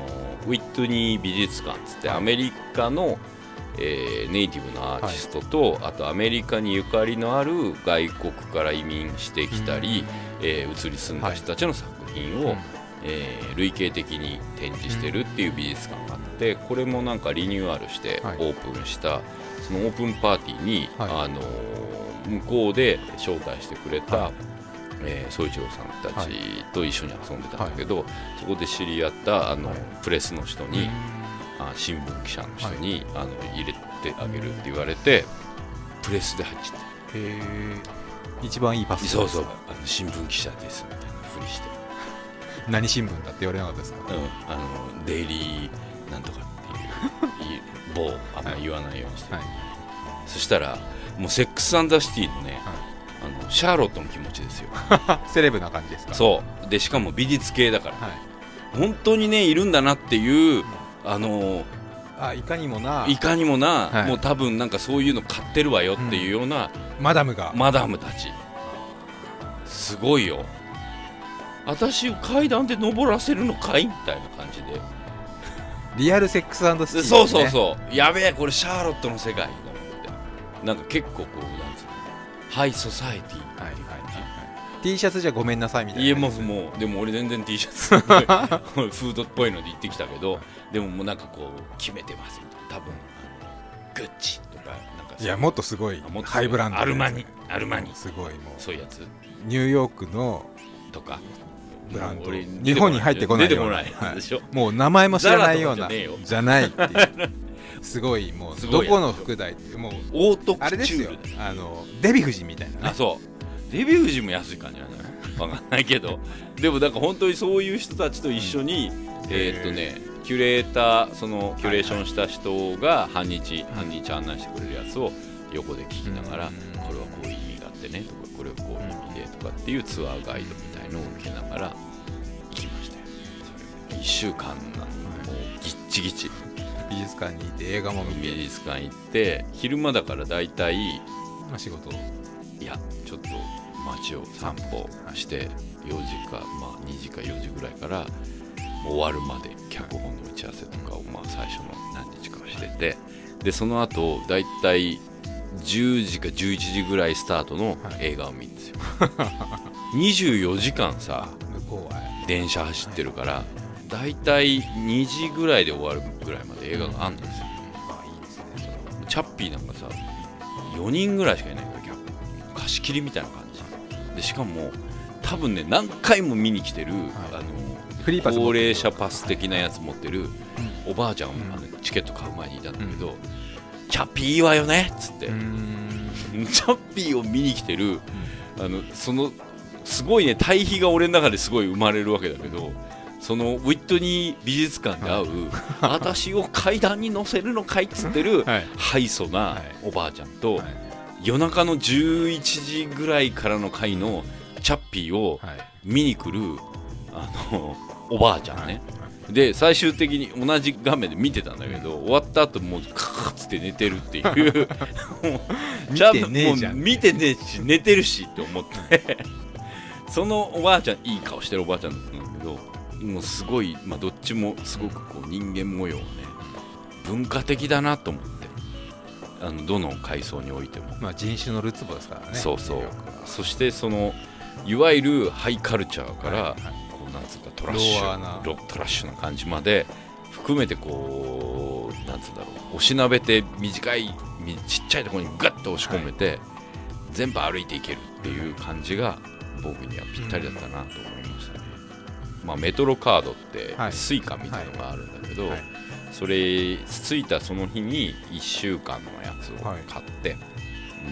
ウィットニー美術館っつってはい。アメリカの、えーネイティブのアーティストと、あとアメリカにゆかりのある外国から移民してきたり、えー移り住んだ人たちの作品を、うん。えー類型的に展示してるっていう美術館があってこれもなんかリニューアルしてオはい。ープンした、そのオープンパーティーに、はい。あのー向こうで招待してくれた、はい。えー、総一郎さんたちと一緒に遊んでたんだけど、そこで知り合ったあの、はい。プレスの人に、あ新聞記者の人に、あの入れてあげるって言われてプレスで入っちゃってへえ一番いいパスそうそう。あの新聞記者ですみたいなふりして。何新聞だって言われなかったですか？うん、あのデイリーなんとかっていう。い <laughs> 某あんま言わないようにして、はい。そしたらもう Sex and the City のね、あのシャーロットの気持ちですよ。<laughs> セレブな感じですか？そう。でしかも美術系だから。はい。本当にねいるんだなっていうあのあいかにもな。いかにもな、はい。もう多分なんかそういうの買ってるわよっていうような、マダムが。マダムたち。すごいよ。私を階段で登らせるのかい？みたいな感じでリアルセックスシティ、ね、そうそうそう。やべえこれシャーロットの世界と思って。なんか結構こうなんつうの。ハイソサエティはいはいはい。はい T シャツじゃごめんなさいみたいな。言えますもうでも俺全然 T シャツ。フードっぽいので行ってきたけどでももうなんかこう決めてますみたいな。多分グッチとかなんかいやもっとすごい。ハイブランドアルマニアルマニ。すごいもう。そういうやつ。ニューヨークのとかブランド。日本に入ってこないような。もう名前も知らないようなじゃないっていう。すごいもうどこの服代もうオートクあれですよ。チュールあのデヴィ夫人みたいなね。あそう。デビュー時も安い感じなんじゃない？わかんないけど。でもなんか本当にそういう人たちと一緒に、えーっとねキュレーターそのキュレーションした人が半日半日案内してくれるやつを横で聞きながら、うん。これはこういう意味があってねとかかっていうツアーガイドみたいのを受けながら行きましたよ。それ1週間なもうギッチギチ。美術館にいて映画も見て。美術館行って昼間だから大体まあ仕事。いやちょっと街を散歩して4時か、まあ、2時か4時ぐらいから終わるまで脚本の打ち合わせとかを、まあ、最初の何日かはしてて。でその後大体10時か11時ぐらいスタートの映画を見るんですよ、24時間さ電車走ってるから大体2時ぐらいで終わるぐらいまで映画があるんですよ。あいいですね。チャッピーなんかさ4人ぐらいしかいないから貸し切りみたいな感じ。でしかも多分ね何回も見に来てる、あフリーパスの高齢者パス的なやつ持ってるおばあちゃん、あのチケット買う前にいたんだけど、チャッピーいいわよねっつって、チャッピーを見に来てる、あのそのすごいね対比が俺の中ですごい生まれるわけだけどそのウィットニー美術館で会う、私を階段に乗せるのかいっつってる、<laughs> はい。ハイソなはい。おばあちゃんと、はい。夜中の11時ぐらいからの回のチャッピーをはい。見に来るあのおばあちゃんね、はいで最終的に同じ画面で見てたんだけど終わった後もうカーッつって寝てるっていう。<laughs> ちゃんともう見てねえし寝てるしって思って。そのおばあちゃんいい顔してるおばあちゃんだったんだけどもうすごい、まあ、どっちもすごくこう人間模様ね文化的だなと思って。あのどの階層においても。まあ人種のるつぼですからね。そうそう。そしてそのいわゆるハイカルチャーから、はいはいなんつうか trash ロ trash な感じまで含めてこうなんつうんだろうおしなべて短いみちっちゃいところにガッと押し込めて、全部歩いていけるっていう感じが僕にはぴったりだったなと思いましたね、まあ、メトロカードってはい。 Suica みたいのがあるんだけど、はい。それ着いたその日に1週間のやつを買って、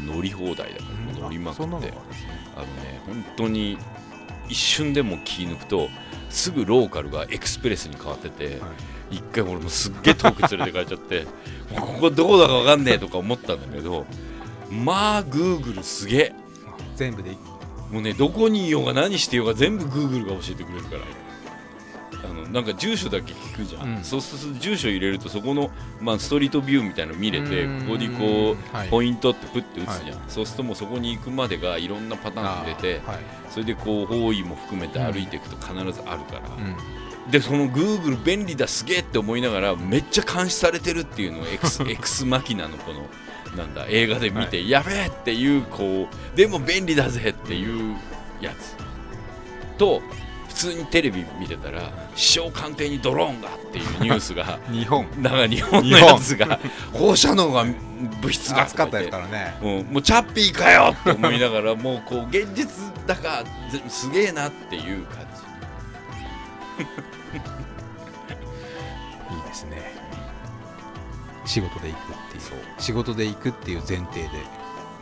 乗り放題だから乗りまくって、あのね本当に一瞬でも気抜くとすぐローカルがエクスプレスに変わってて、はい。一回俺もすっげえ遠く連れて帰っちゃってここどこだか分かんねえとか思ったんだけどまあグーグルすげえ。全部でもうねどこにいようが何してようが全部グーグルが教えてくれるからあのなんか住所だけ聞くじゃん、うん。そうすると住所入れるとそこの、まあ、ストリートビューみたいなの見れてここにこう、はい。ポイントってプッて打つじゃん、はそうするともうそこに行くまでがいろんなパターン出てはい。それでこう方位も含めて歩いていくと必ずあるから、うん。でそのグーグル便利だすげえって思いながらめっちゃ監視されてるっていうのをエクスエクスマキナのこのなんだ映画で見て、やべえっていうこうでも便利だぜっていうやつと普通にテレビ見てたら首相官邸にドローンがっていうニュースが <laughs> 日本。なんか日本のやつが放射能が物質が暑かったとか言ってですからね。うん、もうチャッピーかよって思いながらもうこう現実だからぜすげえなっていう感 <laughs> いいですね。仕事で行くっていう。仕事で行くっていう前提で。じ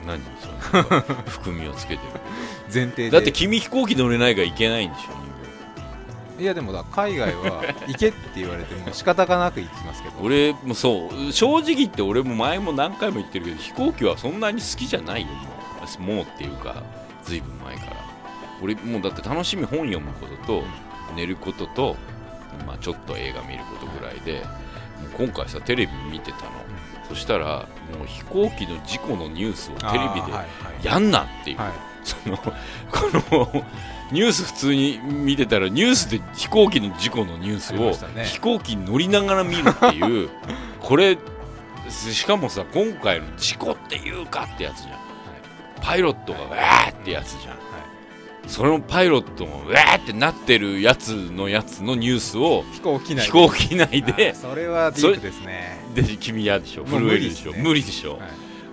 何その含みをつけてる。<laughs> 前提で。だって君飛行機乗れないから行けないんでしょいやでもだ海外は行けって言われても仕方がなく行きますけど。ク俺もそう正直言って俺も前も何回も言ってるけど飛行機はそんなに好きじゃないよもう。もうっていうかずいぶん前から。俺もうだって楽しみ本読むことと寝ることと、まあ、ちょっと映画見ることぐらいでもう今回さテレビ見てたの、そしたらもう飛行機の事故のニュースをテレビでやんなっていう、はい。そのこのニュース普通に見てたらニュースで飛行機の事故のニュースを飛行機に乗りながら見るっていう <laughs> これしかもさ今回の事故っていうかってやつじゃん。パイロットがわーってやつじゃん。そのパイロットがわーってなってるやつのやつのニュースを飛行機内飛行機内あでそれはディープですね。で君嫌でしょ。震えるでしょ無理っすね無理でしょ、はい。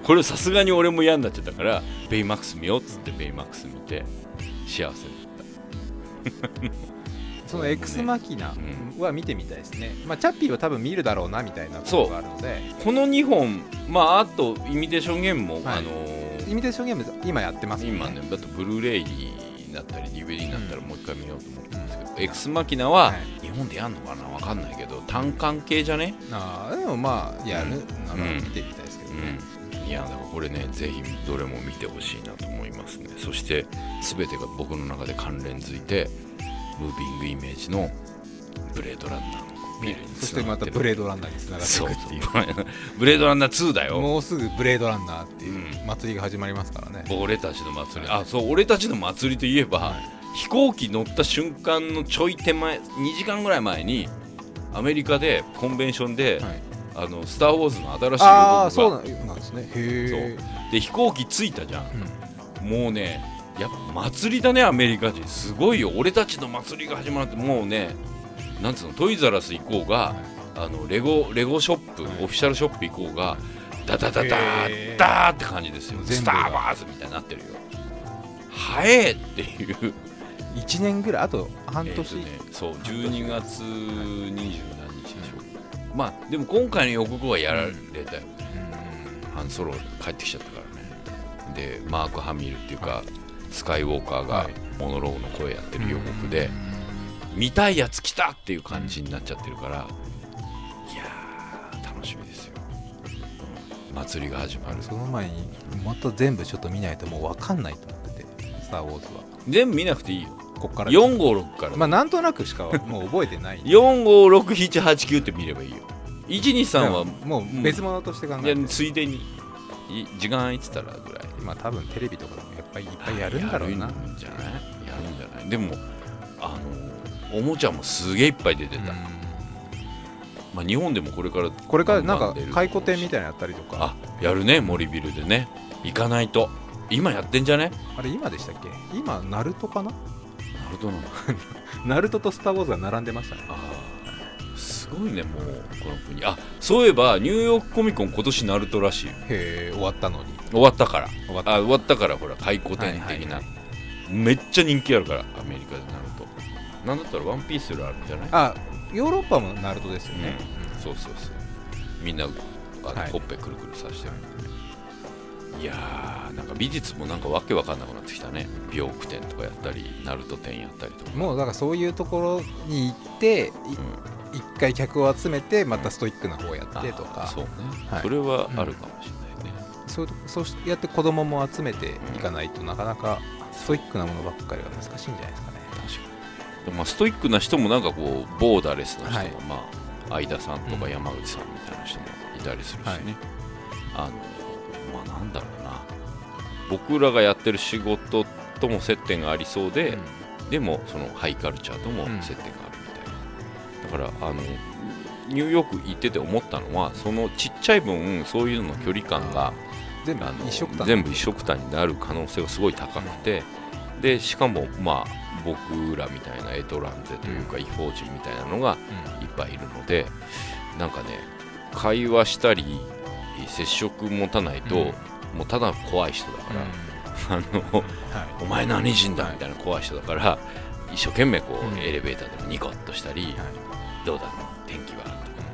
これさすがに俺も嫌になっちゃったからベイマックス見ようっつってベイマックス見て幸せ <laughs> そのエクスマキナは見てみたいですね、まあ、チャッピーは多分見るだろうなみたいなところがあるので。この2本まああとイミテーションゲームも、はい。あのーイミテーションゲーム今やってますもん今ねだとブルーレイになったり DVD になったらもう一回見ようと思ってるんですけど、エクスマキナははい。日本でやんのかなわかんないけど単管系じゃね？あーでもまあやるならうん見てみたいですけどね、うんいやだからこれねぜひどれも見てほしいなと思いますね。そして全てが僕の中で関連づいてムービングイメージのブレードランナーのビルにそしてまたブレードランナーにつながってそいう。くっていう。<laughs> ブレードランナー2だよ。もうすぐブレードランナーっていううん。祭りが始まりますからね、俺たちの祭り。あそう俺たちの祭りといえば、はい。飛行機乗った瞬間のちょい手前2時間ぐらい前にアメリカでコンベンションで、はいあのスター・ウォーズの新しいああそうなんですね。へえで飛行機着いたじゃん。うん。もうねやっぱ祭りだねアメリカ人。すごいよ。俺たちの祭りが始まるって。もうねなんつうのトイザラス行こうが、あのレゴレゴショップ、はい。オフィシャルショップ行こうがダダダダへー。ーダーって感じですよ。スタ全部がー・ズみたいになってるよ。早えっていう。1年ぐらいあと半年、ね、そう12月二十何日？でしょう、まあでも今回の予告はやられたよ、ハンソロ帰ってきちゃったからね。でマーク・ハミルっていうか、スカイウォーカーがはい。モノローグの声やってる予告で、見たいやつ来たっていう感じになっちゃってるから、いやー楽しみですよ、うん祭りが始まる。その前にまた全部ちょっと見ないともう分かんないと思ってて「スター・ウォーズ」は。全部見なくていいよこっから。456から、まあなんとなくしかもう覚えてない。<laughs> 456789って見ればいいよ。123はもう別物として考えて。ついでにい時間空いてたらぐらい。まあ多分テレビとかでもやっぱりいっぱいやるんだろうな。やるんじゃない？やるんじゃない？でもあのおもちゃもすげえいっぱい出てた、うん。まあ、日本でもこれからこれからなんか回顧展みたいなのやったりとか。あやるね森ビルでね。行かないと。今やってんじゃね？あれ今でしたっけ？今ナルトかな？ほどな <laughs> ナルトとスター・ウォーズが並んでましたね。すごいねもうこの国。あそういえばニューヨークコミコン今年ナルトらしいよ。へえ終わったのに。終わったから。終わった。あ終わったからほら開口展的な、はいはいめっちゃ人気あるからアメリカでなるとなんだったらワンピースよりあるんじゃない？あヨーロッパもナルトですよね、うんそうそうそう。みんなあの、はい。ほっぺくるくるさしてるいやーなんか美術もなんかわけわかんなくなってきたね。美容区展とかやったりナルト展やったりとか。もうだからそういうところに行っていうん。一回客を集めてまたストイックな方をやってとか。あそうね、はい。それはあるかもしれないね、そうそうやって子供も集めていかないとなかなかストイックなものばっかりは難しいんじゃないですかね。確かまあ、ストイックな人もなんかこうボーダーレスな人も、はい。まあ相田さんとか山口さんみたいな人もいたりするしね、あのまあなんだろうな。僕らがやってる仕事とも接点がありそうで、でもそのハイカルチャーとも接点があるみたいな、だからあのニューヨーク行ってて思ったのはそのちっちゃい分そういうのの距離感が全部一緒くたに。なる可能性がすごい高くて、でしかもまあ僕らみたいなエトランゼというか、イフォージンみたいなのがいっぱいいるのでなんかね会話したり接触持たないと、うん。もうただ怖い人だから、あのはお前何人だみたいな怖い人だから一生懸命こう、うん。エレベーターでもニコッとしたり、どうだろう天気は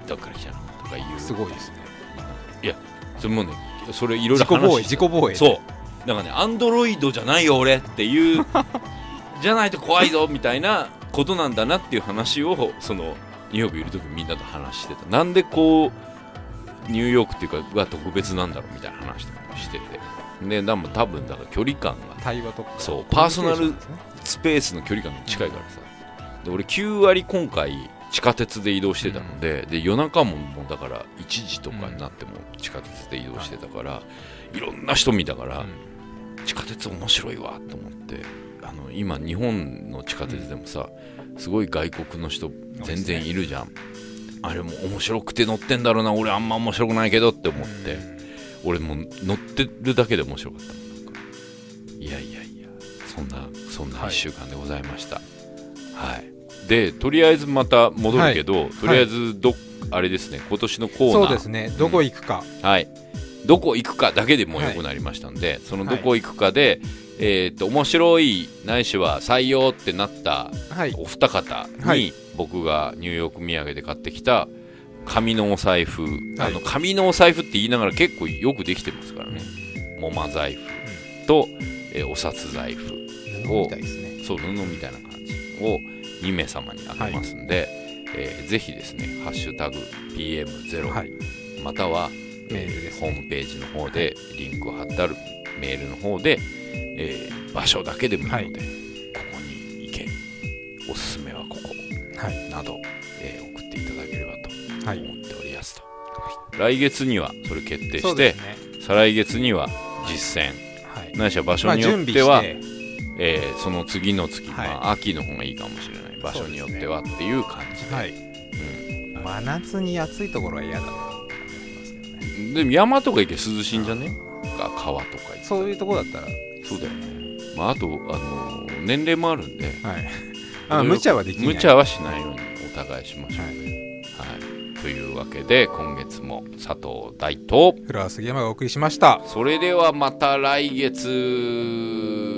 どっから来たのとか言う。いすごいですね。それもねそれいろいろ自己防衛話自己防衛。そう。だからねアンドロイドじゃないよ俺っていう <laughs> じゃないと怖いぞみたいなことなんだなっていう話をそのニューヨークいる時みんなと話してた。なんでこうニューヨークっていうかが特別なんだろうみたいな話とかもしてて。ででも多分だから距離感が。対話とか。そうパーソナルスペースの距離感が近いからさ、で俺9割今回地下鉄で移動してたので,、で夜中ももうだから1時とかになっても地下鉄で移動してたから、い、ろんな人見たから、地下鉄面白いわと思ってあの今日本の地下鉄でもさ、すごい外国の人全然いるじゃん、あれも面白くて乗ってんだろうな俺あんま面白くないけどって思って、俺もう乗ってるだけで面白かったいやいやいや。そんなそんな1週間でございました。はい、でとりあえずまた戻るけど、とりあえずど、あれですね今年のコーナー。そうですね。どこ行くか。はい、どこ行くかだけでもよくなりましたんで、そのどこ行くかで、えー、と面白いないしは採用ってなったはい。お二方に、はい僕がニューヨーク土産で買ってきた紙のお財布、はい。あの紙のお財布って言いながら結構よくできてますからね、モマ財布と、えーお札財布布みたいですね。そう布みたいな感じを2名様にあげますんで、えーぜひですね「ハッシュタグ #PM0」はい。または、メーホームページの方でリンクを貼ってあるメールの方で、えー場所だけでもいいので、はい。ここに行け。おすすめはなど、えー送っていただければとはい。思っておりますと、来月にはそれ決定して、ね。再来月には実践。はい。ないしは場所まあによっては、して。えーその次の月、はい。まあ、秋の方がいいかもしれない。場所によってはっていう感じで、はい。うん。真夏に暑いところは嫌だなって思いますけどね。でも山とか行け涼しいんじゃね？か川とか行そういうとこだったらそうだよね。まあ、あと、あのー年齢もあるんで。はいあ無茶はできない。無茶はしないようにお互いしましょうね、はい。というわけで今月も佐藤大とフラワー杉山がお送りしました。それではまた来月